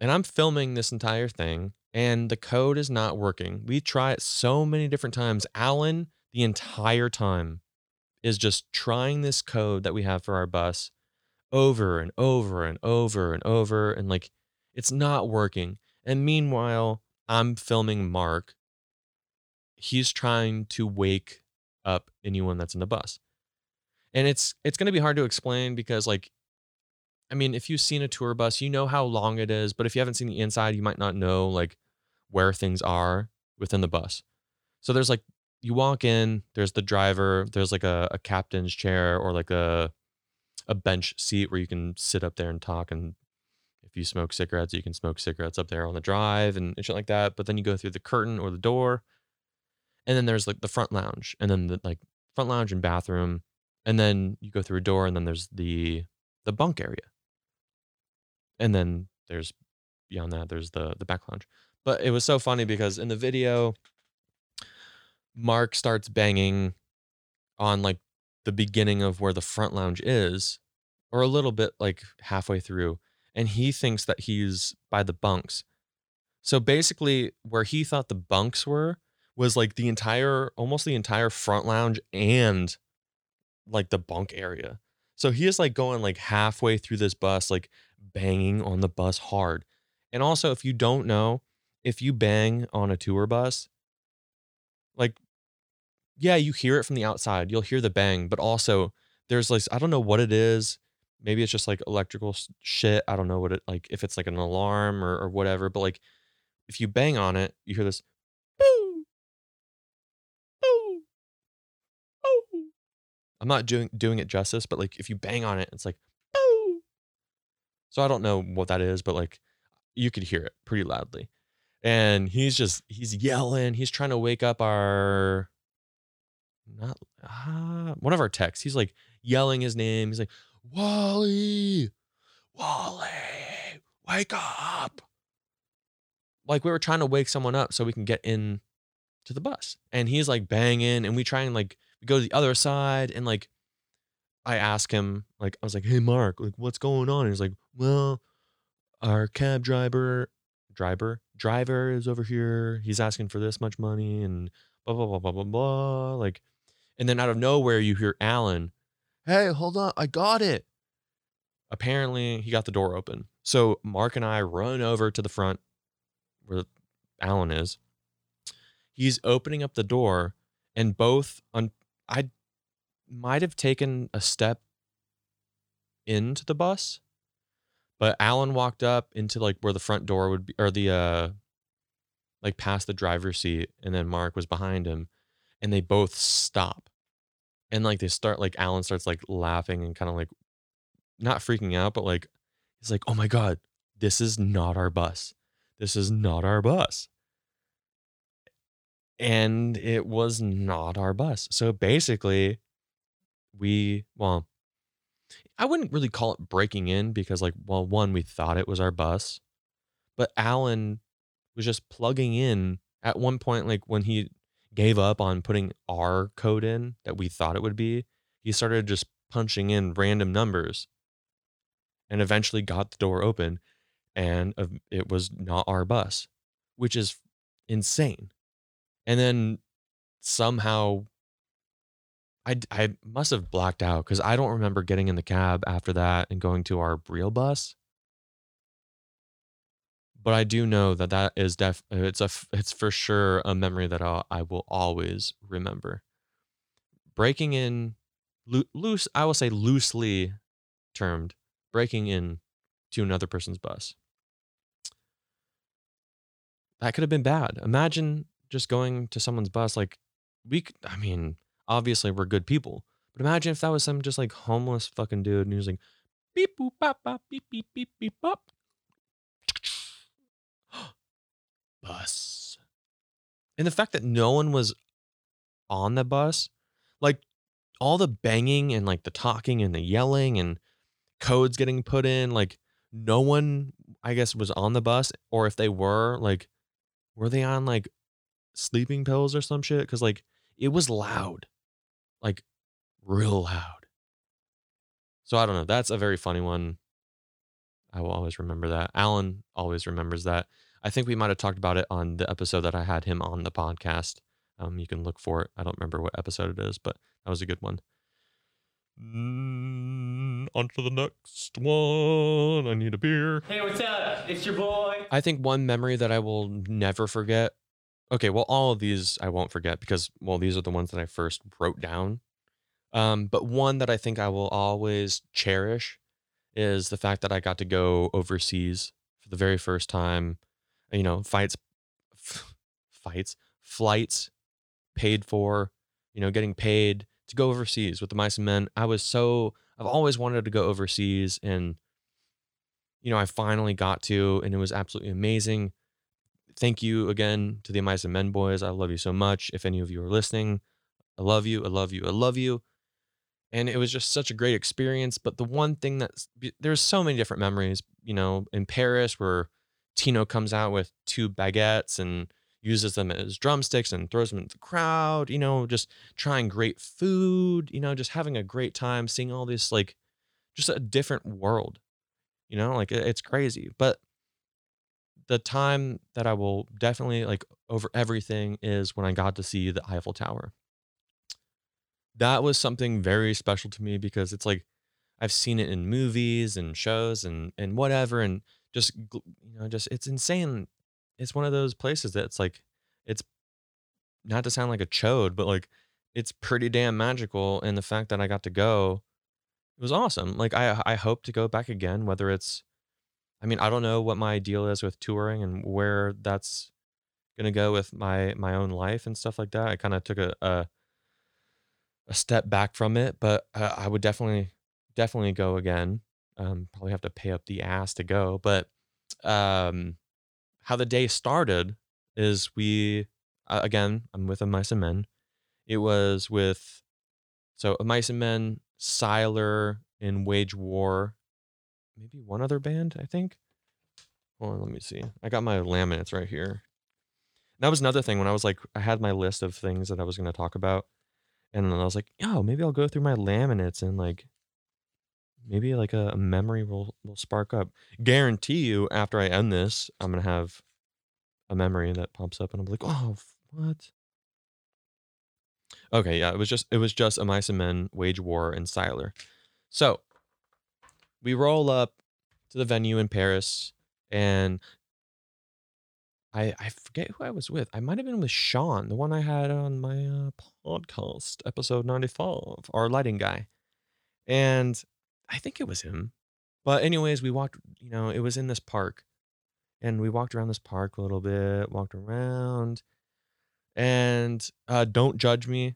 and I'm filming this entire thing, and the code is not working. We try it so many different times. Alan, the entire time, is just trying this code that we have for our bus over and over and over and over, and like it's not working. And meanwhile, I'm filming Mark. He's trying to wake up anyone that's in the bus. And it's it's going to be hard to explain because like I mean, if you've seen a tour bus, you know how long it is, but if you haven't seen the inside, you might not know like where things are within the bus. So there's like you walk in, there's the driver, there's like a, a captain's chair or like a a bench seat where you can sit up there and talk and if you smoke cigarettes, you can smoke cigarettes up there on the drive and, and shit like that. But then you go through the curtain or the door. And then there's like the front lounge and then the like front lounge and bathroom. And then you go through a door and then there's the the bunk area. And then there's beyond that, there's the the back lounge. But it was so funny because in the video, Mark starts banging on like the beginning of where the front lounge is, or a little bit like halfway through and he thinks that he's by the bunks. So basically, where he thought the bunks were was like the entire, almost the entire front lounge and like the bunk area. So he is like going like halfway through this bus, like banging on the bus hard. And also, if you don't know, if you bang on a tour bus, like, yeah, you hear it from the outside. You'll hear the bang, but also there's like, I don't know what it is maybe it's just like electrical shit. I don't know what it like if it's like an alarm or, or whatever. But like if you bang on it, you hear this. I'm not doing doing it justice, but like if you bang on it, it's like boo. So I don't know what that is, but like you could hear it pretty loudly. And he's just he's yelling. He's trying to wake up our not uh, one of our techs. He's like yelling his name. He's like, Wally, Wally, wake up. Like we were trying to wake someone up so we can get in to the bus. And he's like banging and we try and like we go to the other side and like I ask him, like, I was like, hey Mark, like what's going on? And he's like, Well, our cab driver driver driver is over here. He's asking for this much money and blah blah blah blah blah blah. Like and then out of nowhere you hear Alan Hey, hold on. I got it. Apparently, he got the door open. So Mark and I run over to the front where Alan is. He's opening up the door, and both on I might have taken a step into the bus, but Alan walked up into like where the front door would be, or the uh, like past the driver's seat, and then Mark was behind him, and they both stop and like they start like Alan starts like laughing and kind of like not freaking out, but like he's like, "Oh my god, this is not our bus. This is not our bus." And it was not our bus. So basically, we well, I wouldn't really call it breaking in because like well, one we thought it was our bus, but Alan was just plugging in at one point like when he gave up on putting our code in that we thought it would be. He started just punching in random numbers and eventually got the door open and um, it was not our bus, which is insane. And then somehow I, I must have blacked out because I don't remember getting in the cab after that and going to our real bus but I do know that that is def it's a it's for sure a memory that I'll, I will always remember. Breaking in loose I will say loosely termed breaking in to another person's bus. That could have been bad. Imagine just going to someone's bus like we I mean, obviously we're good people. But imagine if that was some just like homeless fucking dude and he was like beep boop bop bop beep beep beep beep bop bus. And the fact that no one was on the bus, like all the banging and like the talking and the yelling and codes getting put in, like no one, I guess, was on the bus. Or if they were, like, were they on like sleeping pills or some shit? Cause like it was loud, like real loud. So I don't know. That's a very funny one. I will always remember that. Alan always remembers that. I think we might have talked about it on the episode that I had him on the podcast. Um, you can look for it. I don't remember what episode it is, but that was a good one. Mm, on to the next one. I need a beer. Hey, what's up? It's your boy. I think one memory that I will never forget. Okay, well, all of these I won't forget because, well, these are the ones that I first wrote down. Um, but one that I think I will always cherish is the fact that I got to go overseas for the very first time. You know, fights, f- fights, flights paid for, you know, getting paid to go overseas with the mice and men. I was so, I've always wanted to go overseas and, you know, I finally got to, and it was absolutely amazing. Thank you again to the Mice and Men boys. I love you so much. If any of you are listening, I love you. I love you. I love you. And it was just such a great experience. But the one thing that's there's so many different memories, you know, in Paris where Tino comes out with two baguettes and uses them as drumsticks and throws them into the crowd, you know, just trying great food, you know, just having a great time, seeing all this like just a different world, you know, like it's crazy. But the time that I will definitely like over everything is when I got to see the Eiffel Tower. That was something very special to me because it's like I've seen it in movies and shows and and whatever and just you know just it's insane it's one of those places that's like it's not to sound like a chode, but like it's pretty damn magical. And the fact that I got to go, it was awesome. Like I I hope to go back again, whether it's I mean, I don't know what my deal is with touring and where that's gonna go with my my own life and stuff like that. I kind of took a, a a step back from it, but uh, I would definitely definitely go again. Um, probably have to pay up the ass to go, but um, how the day started is we uh, again I'm with a mice and men. It was with so a mice and men, Sylar in Wage War, maybe one other band I think. Hold on, let me see. I got my laminates right here. that was another thing when I was like I had my list of things that I was going to talk about, and then I was like, oh, maybe I'll go through my laminates and like maybe like a, a memory will will spark up. Guarantee you, after I end this, I'm gonna have a memory that pops up, and I'm like, oh, what? Okay, yeah, it was just it was just a mice and men wage war and Sylar. So we roll up to the venue in Paris, and I I forget who I was with. I might have been with Sean, the one I had on my uh, podcast, episode ninety five, our lighting guy, and I think it was him. But anyways, we walked. You know, it was in this park, and we walked around this park a little bit. Walked around, and uh, don't judge me.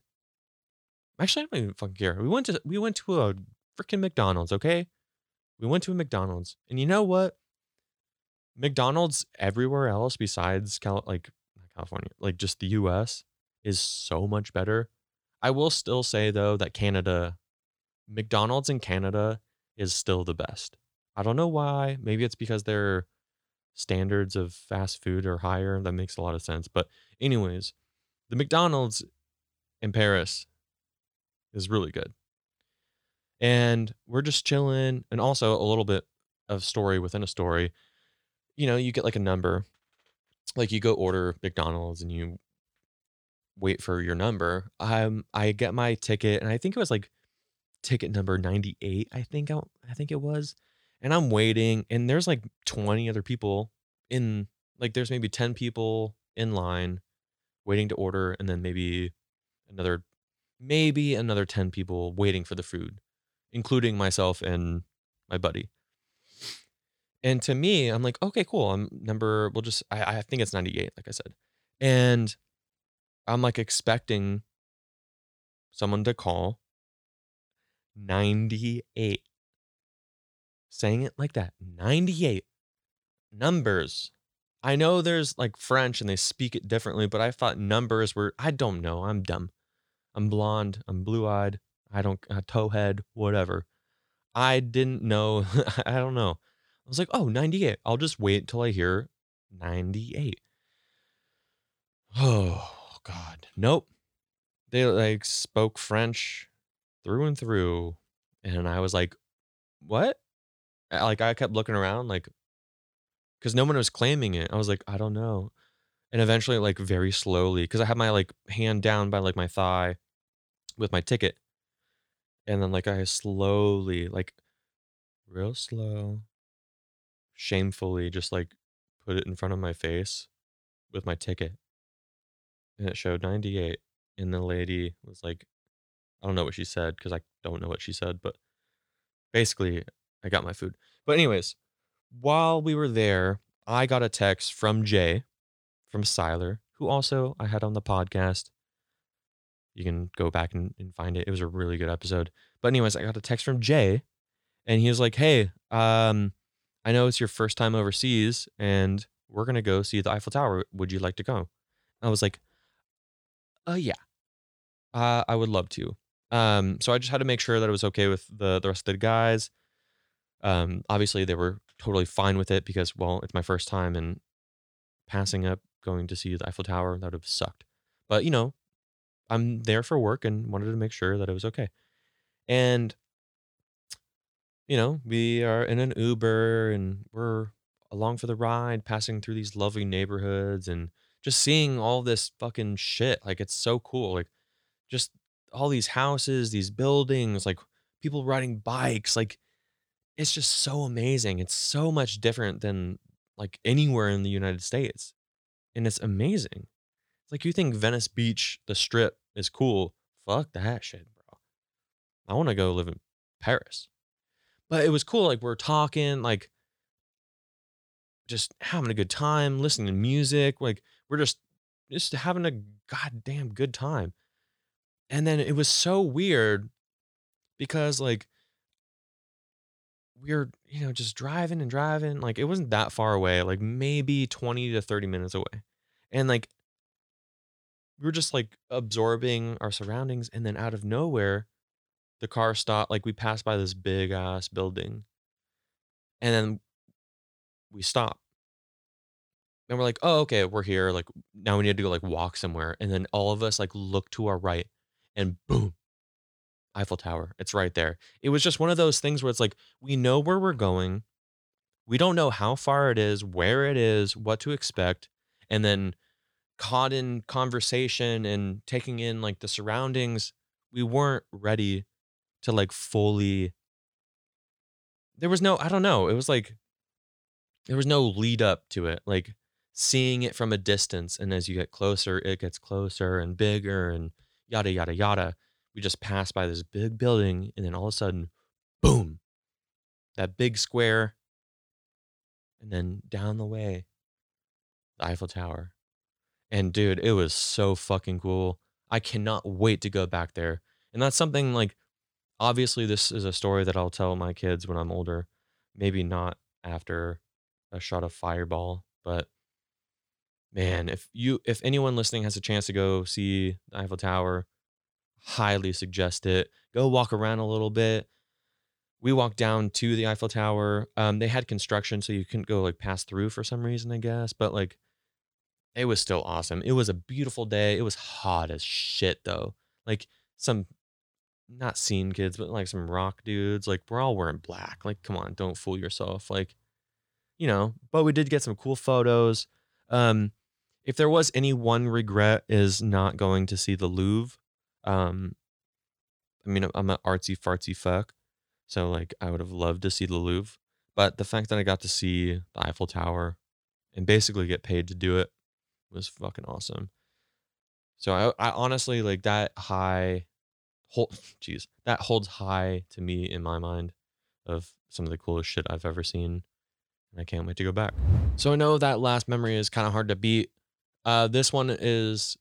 Actually, I don't even fucking care. We went to we went to a freaking McDonald's. Okay, we went to a McDonald's, and you know what? McDonald's everywhere else besides Cal- like California, like just the U.S. is so much better. I will still say though that Canada, McDonald's in Canada is still the best. I don't know why. Maybe it's because their standards of fast food are higher. That makes a lot of sense. But anyways, the McDonald's in Paris is really good. And we're just chilling and also a little bit of story within a story. You know, you get like a number. Like you go order McDonald's and you wait for your number. Um I get my ticket and I think it was like ticket number 98, I think I, I think it was. And I'm waiting and there's like 20 other people in like there's maybe 10 people in line waiting to order and then maybe another maybe another 10 people waiting for the food, including myself and my buddy. And to me, I'm like, okay, cool. I'm number, we'll just, I, I think it's 98, like I said. And I'm like expecting someone to call 98. Saying it like that 98. Numbers. I know there's like French and they speak it differently, but I thought numbers were, I don't know. I'm dumb. I'm blonde. I'm blue eyed. I don't, uh, towhead, whatever. I didn't know. I don't know. I was like, oh, 98. I'll just wait till I hear 98. Oh, God. Nope. They like spoke French through and through. And I was like, what? Like, I kept looking around, like, because no one was claiming it. I was like, I don't know. And eventually, like, very slowly, because I had my like hand down by like my thigh with my ticket. And then, like, I slowly, like, real slow, shamefully just like put it in front of my face with my ticket. And it showed 98. And the lady was like, I don't know what she said because I don't know what she said, but basically, I got my food. But anyways, while we were there, I got a text from Jay, from Sylar, who also I had on the podcast. You can go back and, and find it. It was a really good episode. But anyways, I got a text from Jay, and he was like, "Hey, um, I know it's your first time overseas, and we're gonna go see the Eiffel Tower. Would you like to go?" I was like, "Uh, yeah, uh, I would love to." Um, so I just had to make sure that it was okay with the the rest of the guys. Um, obviously they were totally fine with it because, well, it's my first time and passing up going to see the Eiffel Tower that would have sucked. But you know, I'm there for work and wanted to make sure that it was okay. And you know, we are in an Uber and we're along for the ride, passing through these lovely neighborhoods and just seeing all this fucking shit. Like it's so cool. Like just all these houses, these buildings, like people riding bikes, like it's just so amazing. It's so much different than like anywhere in the United States. And it's amazing. It's like you think Venice Beach, the strip is cool. Fuck that shit, bro. I want to go live in Paris. But it was cool. Like we're talking, like just having a good time, listening to music. Like we're just just having a goddamn good time. And then it was so weird because like we were, you know, just driving and driving. Like it wasn't that far away, like maybe 20 to 30 minutes away. And like we were just like absorbing our surroundings. And then out of nowhere, the car stopped. Like we passed by this big ass building. And then we stopped. And we're like, oh, okay, we're here. Like now we need to go like walk somewhere. And then all of us like look to our right and boom, Eiffel Tower. It's right there. It was just one of those things where it's like, we know where we're going. We don't know how far it is, where it is, what to expect. And then caught in conversation and taking in like the surroundings, we weren't ready to like fully. There was no, I don't know. It was like, there was no lead up to it. Like seeing it from a distance. And as you get closer, it gets closer and bigger and yada, yada, yada. We just passed by this big building and then all of a sudden boom that big square. And then down the way the eiffel tower. And dude it was so fucking cool. I cannot wait to go back there. And that's something like obviously this is a story that i'll tell my kids when i'm older. Maybe not after a shot of fireball but man if you if anyone listening has a chance to go see the eiffel tower highly suggest it. Go walk around a little bit. We walked down to the Eiffel Tower. Um, they had construction, so you couldn't go like pass through for some reason, I guess. But like, it was still awesome. It was a beautiful day. It was hot as shit though. Like some, not scene kids, but like some rock dudes. Like we're all wearing black. Like, come on, don't fool yourself. Like, you know. But we did get some cool photos. Um, if there was any one regret, is not going to see the Louvre. Um, I mean, I'm an artsy fartsy fuck, so like I would have loved to see the Louvre, but the fact that I got to see the Eiffel Tower and basically get paid to do it was fucking awesome. So I, I honestly like that high, hold, jeez, that holds high to me in my mind of some of the coolest shit I've ever seen, and I can't wait to go back. So I know that last memory is kind of hard to beat. Uh, this one is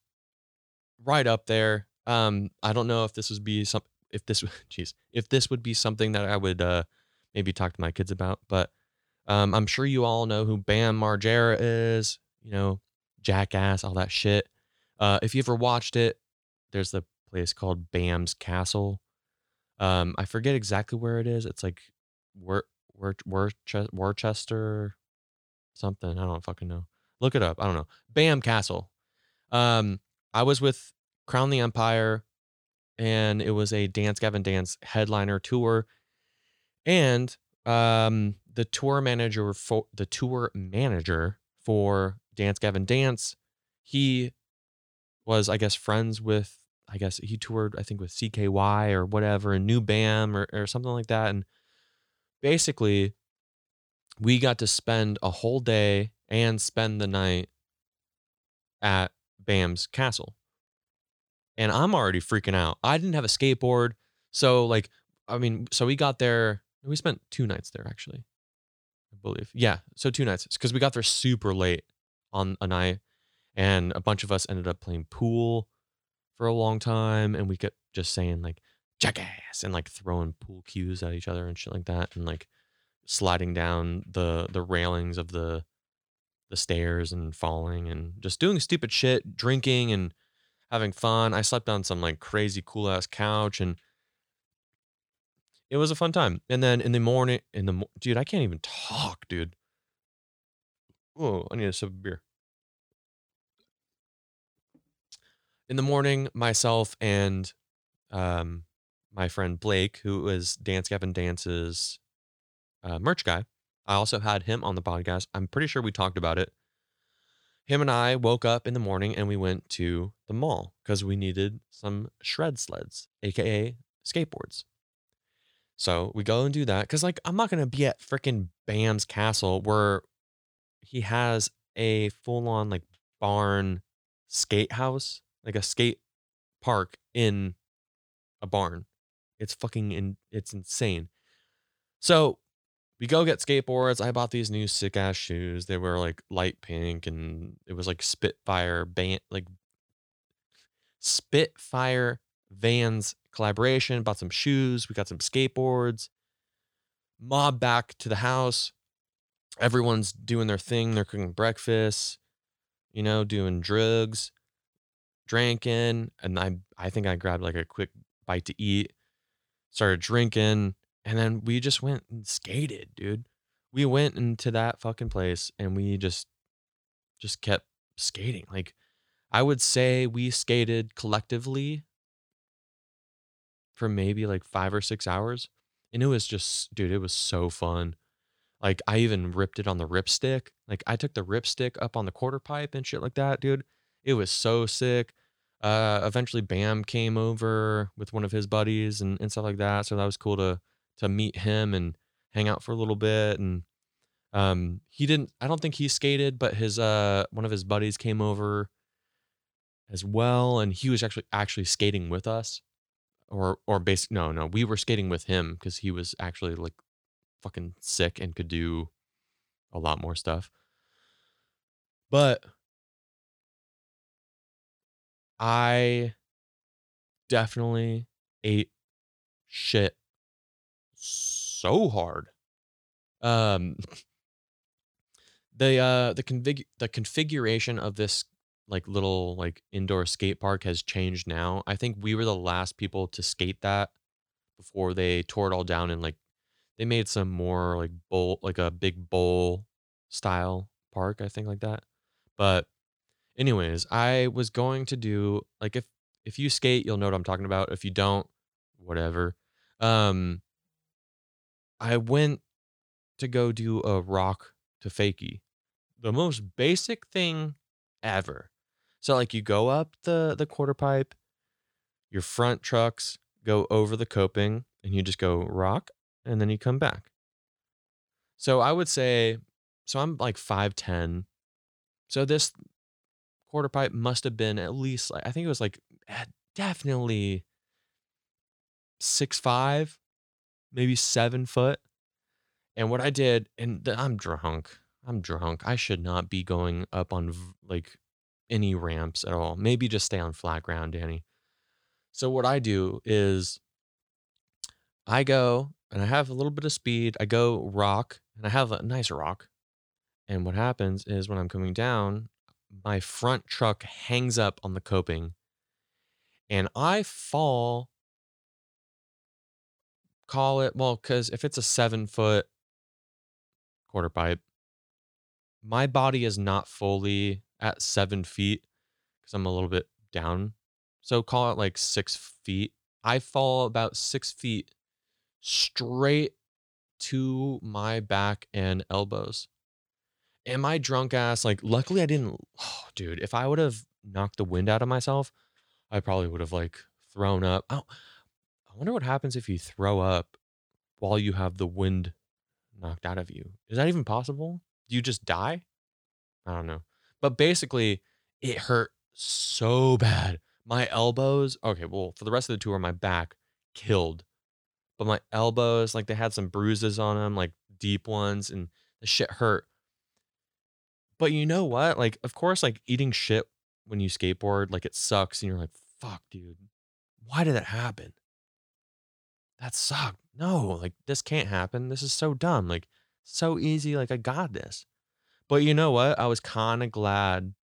right up there. Um, I don't know if this would be some if this jeez if this would be something that I would uh maybe talk to my kids about, but um, I'm sure you all know who Bam Margera is. You know, Jackass, all that shit. Uh, if you ever watched it, there's the place called Bam's Castle. Um, I forget exactly where it is. It's like Wor- Wor- Worcester, Worcester, something. I don't fucking know. Look it up. I don't know. Bam Castle. Um, I was with Crown the Empire, and it was a Dance Gavin Dance headliner tour. And um, the tour manager for the tour manager for Dance Gavin Dance, he was, I guess, friends with, I guess he toured, I think, with CKY or whatever, and knew Bam or, or something like that. And basically, we got to spend a whole day and spend the night at Bam's castle and I'm already freaking out. I didn't have a skateboard. So like I mean, so we got there We spent two nights there actually. I believe. Yeah, so two nights because we got there super late on a night, and a bunch of us ended up playing pool for a long time, and we kept just saying like jackass and like throwing pool cues at each other and shit like that, and like sliding down the the railings of the the stairs and falling and just doing stupid shit, drinking and having fun. I slept on some like crazy cool ass couch and it was a fun time. And then in the morning, in the dude, I can't even talk, dude. Oh, I need a sip of beer. In the morning, myself and um, my friend Blake, who is Dance Gavin Dance's uh, merch guy, I also had him on the podcast. I'm pretty sure we talked about it. Him and I woke up in the morning and we went to the mall because we needed some shred sleds, aka skateboards. So we go and do that because, like, I'm not gonna be at freaking Bam's castle where he has a full on like barn skate house, like a skate park in a barn. It's fucking in, it's insane. So we go get skateboards. I bought these new sick ass shoes. They were like light pink and it was like Spitfire band like Spitfire Vans collaboration. Bought some shoes. We got some skateboards. Mob back to the house. Everyone's doing their thing. They're cooking breakfast, you know, doing drugs, drinking. And I I think I grabbed like a quick bite to eat. Started drinking. And then we just went and skated, dude. We went into that fucking place and we just just kept skating. Like I would say we skated collectively for maybe like 5 or 6 hours and it was just dude, it was so fun. Like I even ripped it on the ripstick. Like I took the ripstick up on the quarter pipe and shit like that, dude. It was so sick. Uh eventually Bam came over with one of his buddies and, and stuff like that. So that was cool to to meet him and hang out for a little bit and um he didn't I don't think he skated but his uh one of his buddies came over as well and he was actually actually skating with us or or basic no no we were skating with him cuz he was actually like fucking sick and could do a lot more stuff. But I definitely ate shit so hard. Um, the uh the config the configuration of this like little like indoor skate park has changed now. I think we were the last people to skate that before they tore it all down and like they made some more like bowl like a big bowl style park, I think like that. But anyways, I was going to do like if if you skate, you'll know what I'm talking about. If you don't, whatever. Um I went to go do a rock to fakie. The most basic thing ever. So like you go up the the quarter pipe, your front trucks go over the coping and you just go rock and then you come back. So I would say so I'm like 5'10. So this quarter pipe must have been at least like I think it was like definitely six five maybe seven foot. And what I did, and I'm drunk. I'm drunk. I should not be going up on like any ramps at all. Maybe just stay on flat ground, Danny. So what I do is I go and I have a little bit of speed. I go rock and I have a nice rock. And what happens is when I'm coming down, my front truck hangs up on the coping and I fall call it well because if it's a seven foot quarter pipe my body is not fully at seven feet because i'm a little bit down so call it like six feet. I fall about six feet straight to my back and elbows. And my drunk ass like luckily i didn't oh, dude if i would have knocked the wind out of myself i probably would have like thrown up. Oh, I wonder what happens if you throw up while you have the wind knocked out of you. Is that even possible? Do you just die? I don't know. But basically, it hurt so bad. My elbows, okay, well, for the rest of the tour, my back killed. but my elbows, like they had some bruises on them, like deep ones, and the shit hurt. But you know what? Like, of course, like eating shit when you skateboard, like it sucks, and you're like, fuck, dude, why did that happen? That sucked. No, like this can't happen. This is so dumb. Like, so easy. Like, I got this. But you know what? I was kind of glad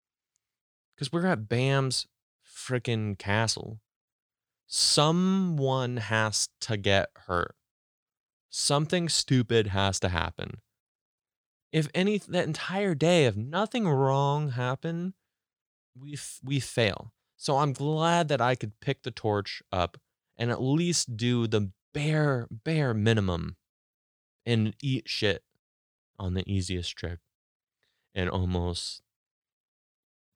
because we're at Bam's freaking castle. Someone has to get hurt. Something stupid has to happen. If any that entire day, if nothing wrong happened, we f- we fail. So I'm glad that I could pick the torch up and at least do the bare bare minimum and eat shit on the easiest trick and almost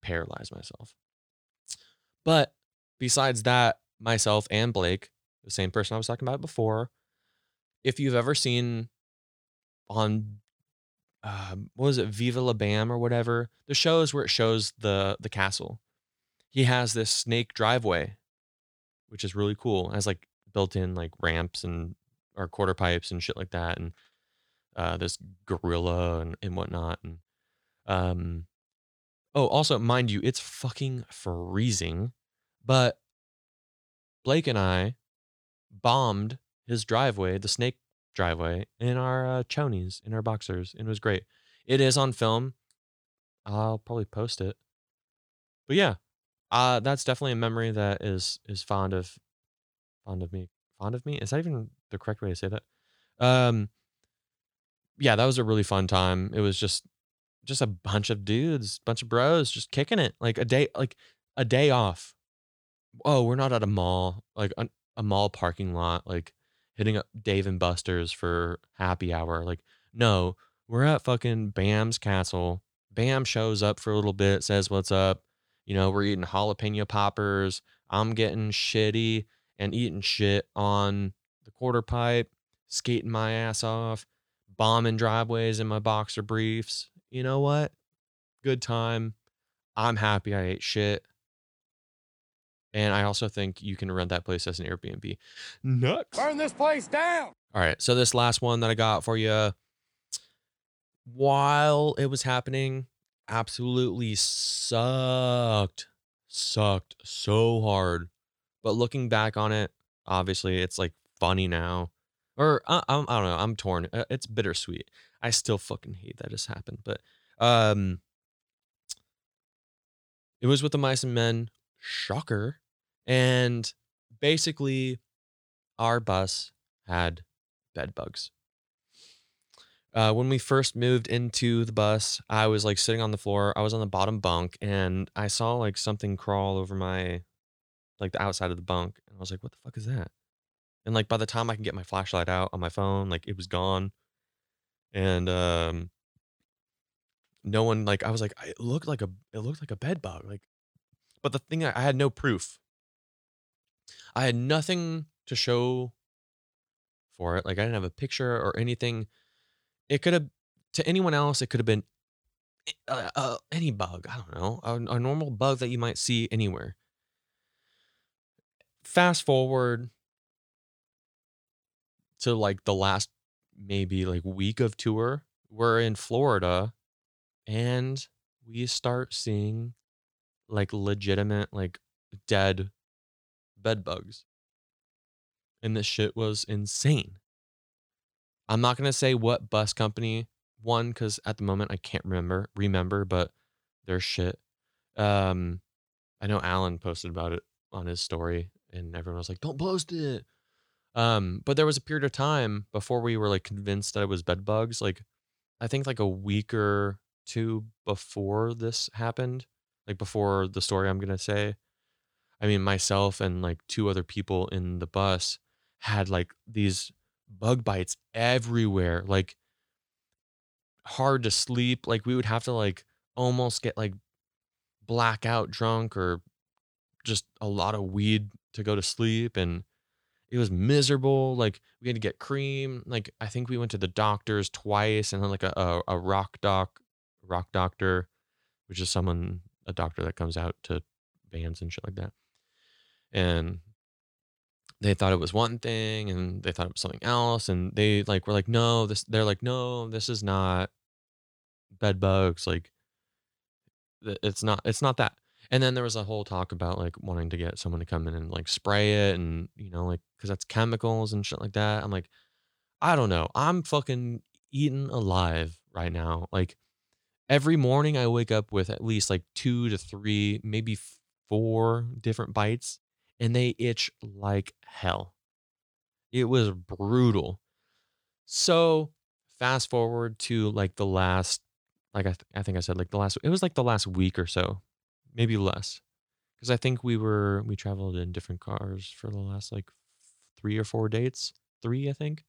paralyze myself. But besides that, myself and Blake, the same person I was talking about before, if you've ever seen on uh, what was it, Viva La Bam or whatever, the shows where it shows the the castle, he has this snake driveway, which is really cool. It has like built-in like ramps and or quarter pipes and shit like that, and uh, this gorilla and, and whatnot. And um, oh, also mind you, it's fucking freezing, but Blake and I bombed his driveway, the snake driveway, in our uh, chonies, in our boxers, and it was great. It is on film. I'll probably post it. But yeah, uh, that's definitely a memory that is is fond of fond of me. Fond of me? Is that even the correct way to say that? Um yeah, that was a really fun time. It was just just a bunch of dudes, bunch of bros just kicking it. Like a day like a day off. Oh, we're not at a mall, like a, a mall parking lot, like hitting up Dave and Buster's for happy hour. Like, no, we're at fucking Bam's castle. Bam shows up for a little bit, says what's up. You know, we're eating jalapeno poppers. I'm getting shitty and eating shit on the quarter pipe, skating my ass off, bombing driveways in my boxer briefs. You know what? Good time. I'm happy I ate shit. And I also think you can rent that place as an Airbnb. Nuts. Burn this place down. All right. So this last one that I got for you, while it was happening, absolutely sucked. Sucked so hard. But looking back on it, obviously it's like funny now. Or I, I, don't know. I'm torn. Uh, It's bittersweet. I still fucking hate that this happened. But um, it was with Of Mice and Men. Shocker. And basically, our bus had bed bugs. Uh, when we first moved into the bus, I was like sitting on the floor. I was on the bottom bunk and I saw like something crawl over my, like the outside of the bunk. And I was like, what the fuck is that? And like by the time I can get my flashlight out on my phone, like it was gone. And um, no one like I was like it looked like a it looked like a bed bug like, but the thing I, had no proof. I had nothing to show for it. Like I didn't have a picture or anything. It could have to anyone else. It could have been uh, uh, any bug. I don't know a, a normal bug that you might see anywhere. Fast forward to like the last maybe like week of tour. We're in Florida, and we start seeing like legitimate like dead bed bugs. And this shit was insane. I'm not gonna say what bus company one because at the moment I can't remember remember, but their shit. Um, I know Alan posted about it on his story, and everyone was like, "Don't post it." Um, but there was a period of time before we were like convinced that it was bed bugs. Like, I think like a week or two before this happened, like before the story I'm gonna say. I mean, myself and like two other people in the bus had like these bug bites everywhere, like hard to sleep. Like we would have to like almost get like blackout drunk or just a lot of weed to go to sleep and it was miserable like we had to get cream like i think we went to the doctors twice and then like a, a, a rock doc rock doctor which is someone a doctor that comes out to bands and shit like that. And they thought it was one thing and they thought it was something else and they like were like no this they're like no this is not bed bugs like it's not it's not that and then there was a whole talk about like wanting to get someone to come in and like spray it and you know like because that's chemicals and shit like that i'm like i don't know i'm fucking eaten alive right now like every morning i wake up with at least like two to three maybe four different bites and they itch like hell. It was brutal. So, fast forward to like the last, like I, th- I think I said, like the last, it was like the last week or so, maybe less. Because I think we were, we traveled in different cars for the last like three or four dates. Three, I think.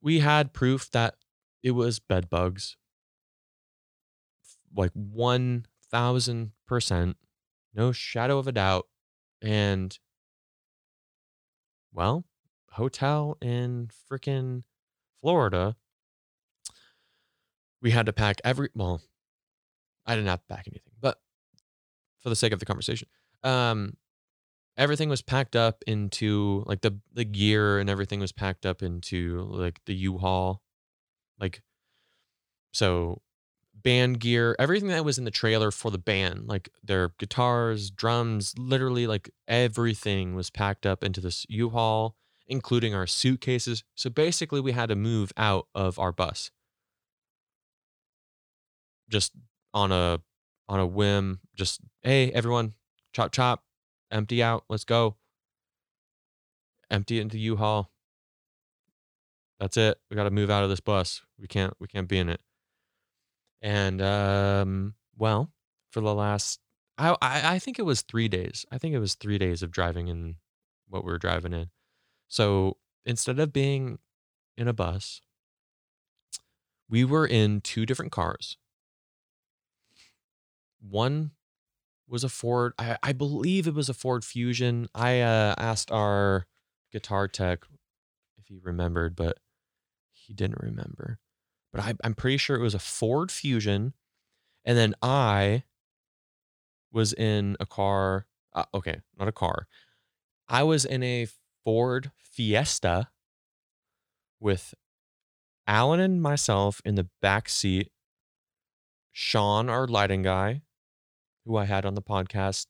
We had proof that it was bed bugs. Like 1000%, no shadow of a doubt. And well, hotel in freaking Florida, we had to pack every well, I didn't have to pack anything, but for the sake of the conversation, um, everything was packed up into like the the gear and everything was packed up into like the U-Haul, like so band gear, everything that was in the trailer for the band, like their guitars, drums, literally like everything was packed up into this U-Haul, including our suitcases. So basically we had to move out of our bus. Just on a on a whim, just hey everyone, chop chop, empty out, let's go. Empty it into U-Haul. That's it. We got to move out of this bus. We can't we can't be in it. And um, well, for the last, I, I I think it was three days. I think it was three days of driving in what we were driving in. So instead of being in a bus, we were in two different cars. One was a Ford. I, I believe it was a Ford Fusion. I uh, asked our guitar tech if he remembered, but he didn't remember but I, I'm pretty sure it was a Ford Fusion. And then I was in a car. Uh, okay, not a car. I was in a Ford Fiesta with Alan and myself in the back seat. Sean, our lighting guy, who I had on the podcast,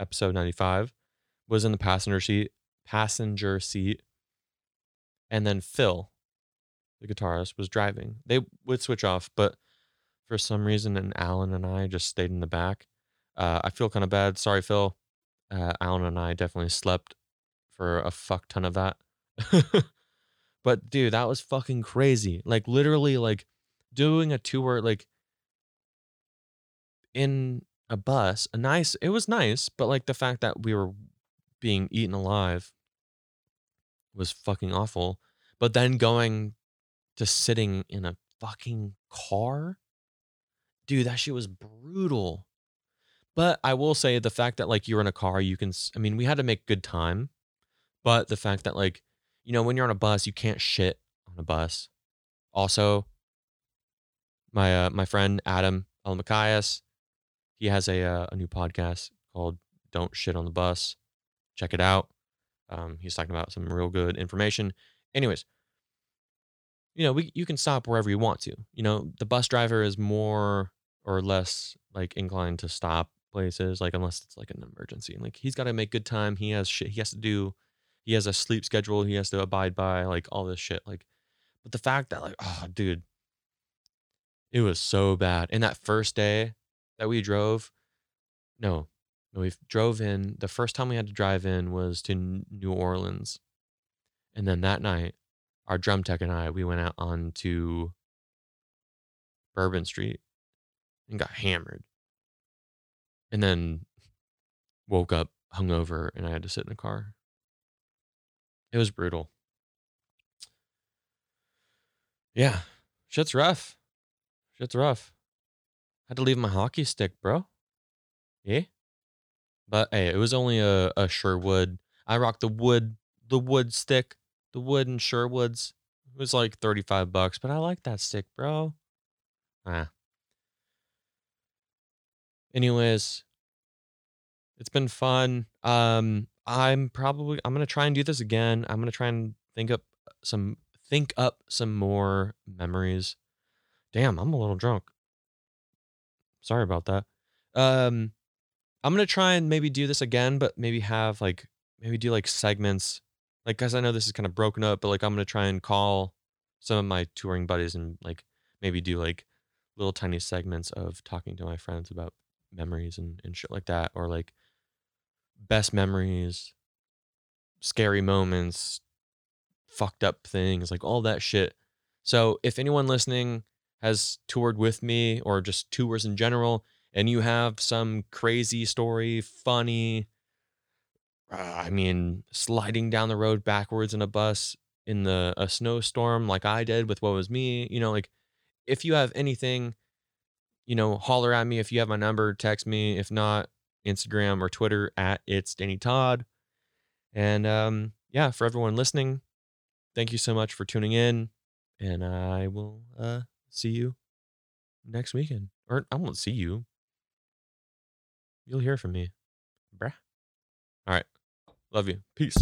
episode 95, was in the passenger seat, passenger seat. And then Phil, the guitarist, was driving. They would switch off, but for some reason, and Alan and I just stayed in the back. Uh, I feel kind of bad. Sorry, Phil. Uh, Alan and I definitely slept for a fuck ton of that. but dude, that was fucking crazy. Like literally, like doing a tour, like in a bus, a nice. It was nice, but like the fact that we were being eaten alive was fucking awful. But then going to sitting in a fucking car. Dude, that shit was brutal. But I will say the fact that like you're in a car, you can, I mean, we had to make good time. But the fact that like, you know, when you're on a bus, you can't shit on a bus. Also, my uh, my friend Adam Elmakias, he has a uh, a new podcast called "Don't Shit on the Bus." Check it out. Um, he's talking about some real good information. Anyways, you know, we you can stop wherever you want to. You know, the bus driver is more or less like inclined to stop places, like unless it's like an emergency. Like he's got to make good time. He has shit he has to do. He has a sleep schedule he has to abide by. Like all this shit. Like, but the fact that like, oh, dude, it was so bad. And that first day that we drove, no, no, we drove in. The first time we had to drive in was to New Orleans, and then that night our drum tech and I, we went out onto Bourbon Street and got hammered. And then woke up hungover and I had to sit in a car. It was brutal. Yeah, shit's rough. Shit's rough. Had to leave my hockey stick, bro. Yeah. But hey, it was only a, a Sherwood. I rocked the wood the wood stick the wood in Sherwoods. It was like 35 bucks, but I like that stick, bro. Ah. Anyways, it's been fun. Um, I'm probably I'm gonna try and do this again. I'm gonna try and think up some think up some more memories. Damn, I'm a little drunk. Sorry about that. Um, I'm gonna try and maybe do this again, but maybe have like maybe do like segments, like because I know this is kind of broken up, but like I'm gonna try and call some of my touring buddies and like maybe do like little tiny segments of talking to my friends about memories and, and shit like that, or like best memories, scary moments, fucked up things, like all that shit. So if anyone listening has toured with me or just tours in general, and you have some crazy story, funny, uh, I mean, sliding down the road backwards in a bus in the a snowstorm like I did with what was me, you know, like if you have anything, you know, holler at me. If you have my number, text me. If not, Instagram or Twitter at it's Danny Todd. And um, yeah, for everyone listening, thank you so much for tuning in. And I will uh, see you next weekend. Or I won't see you. You'll hear from me. Bruh. All right. Love you. Peace.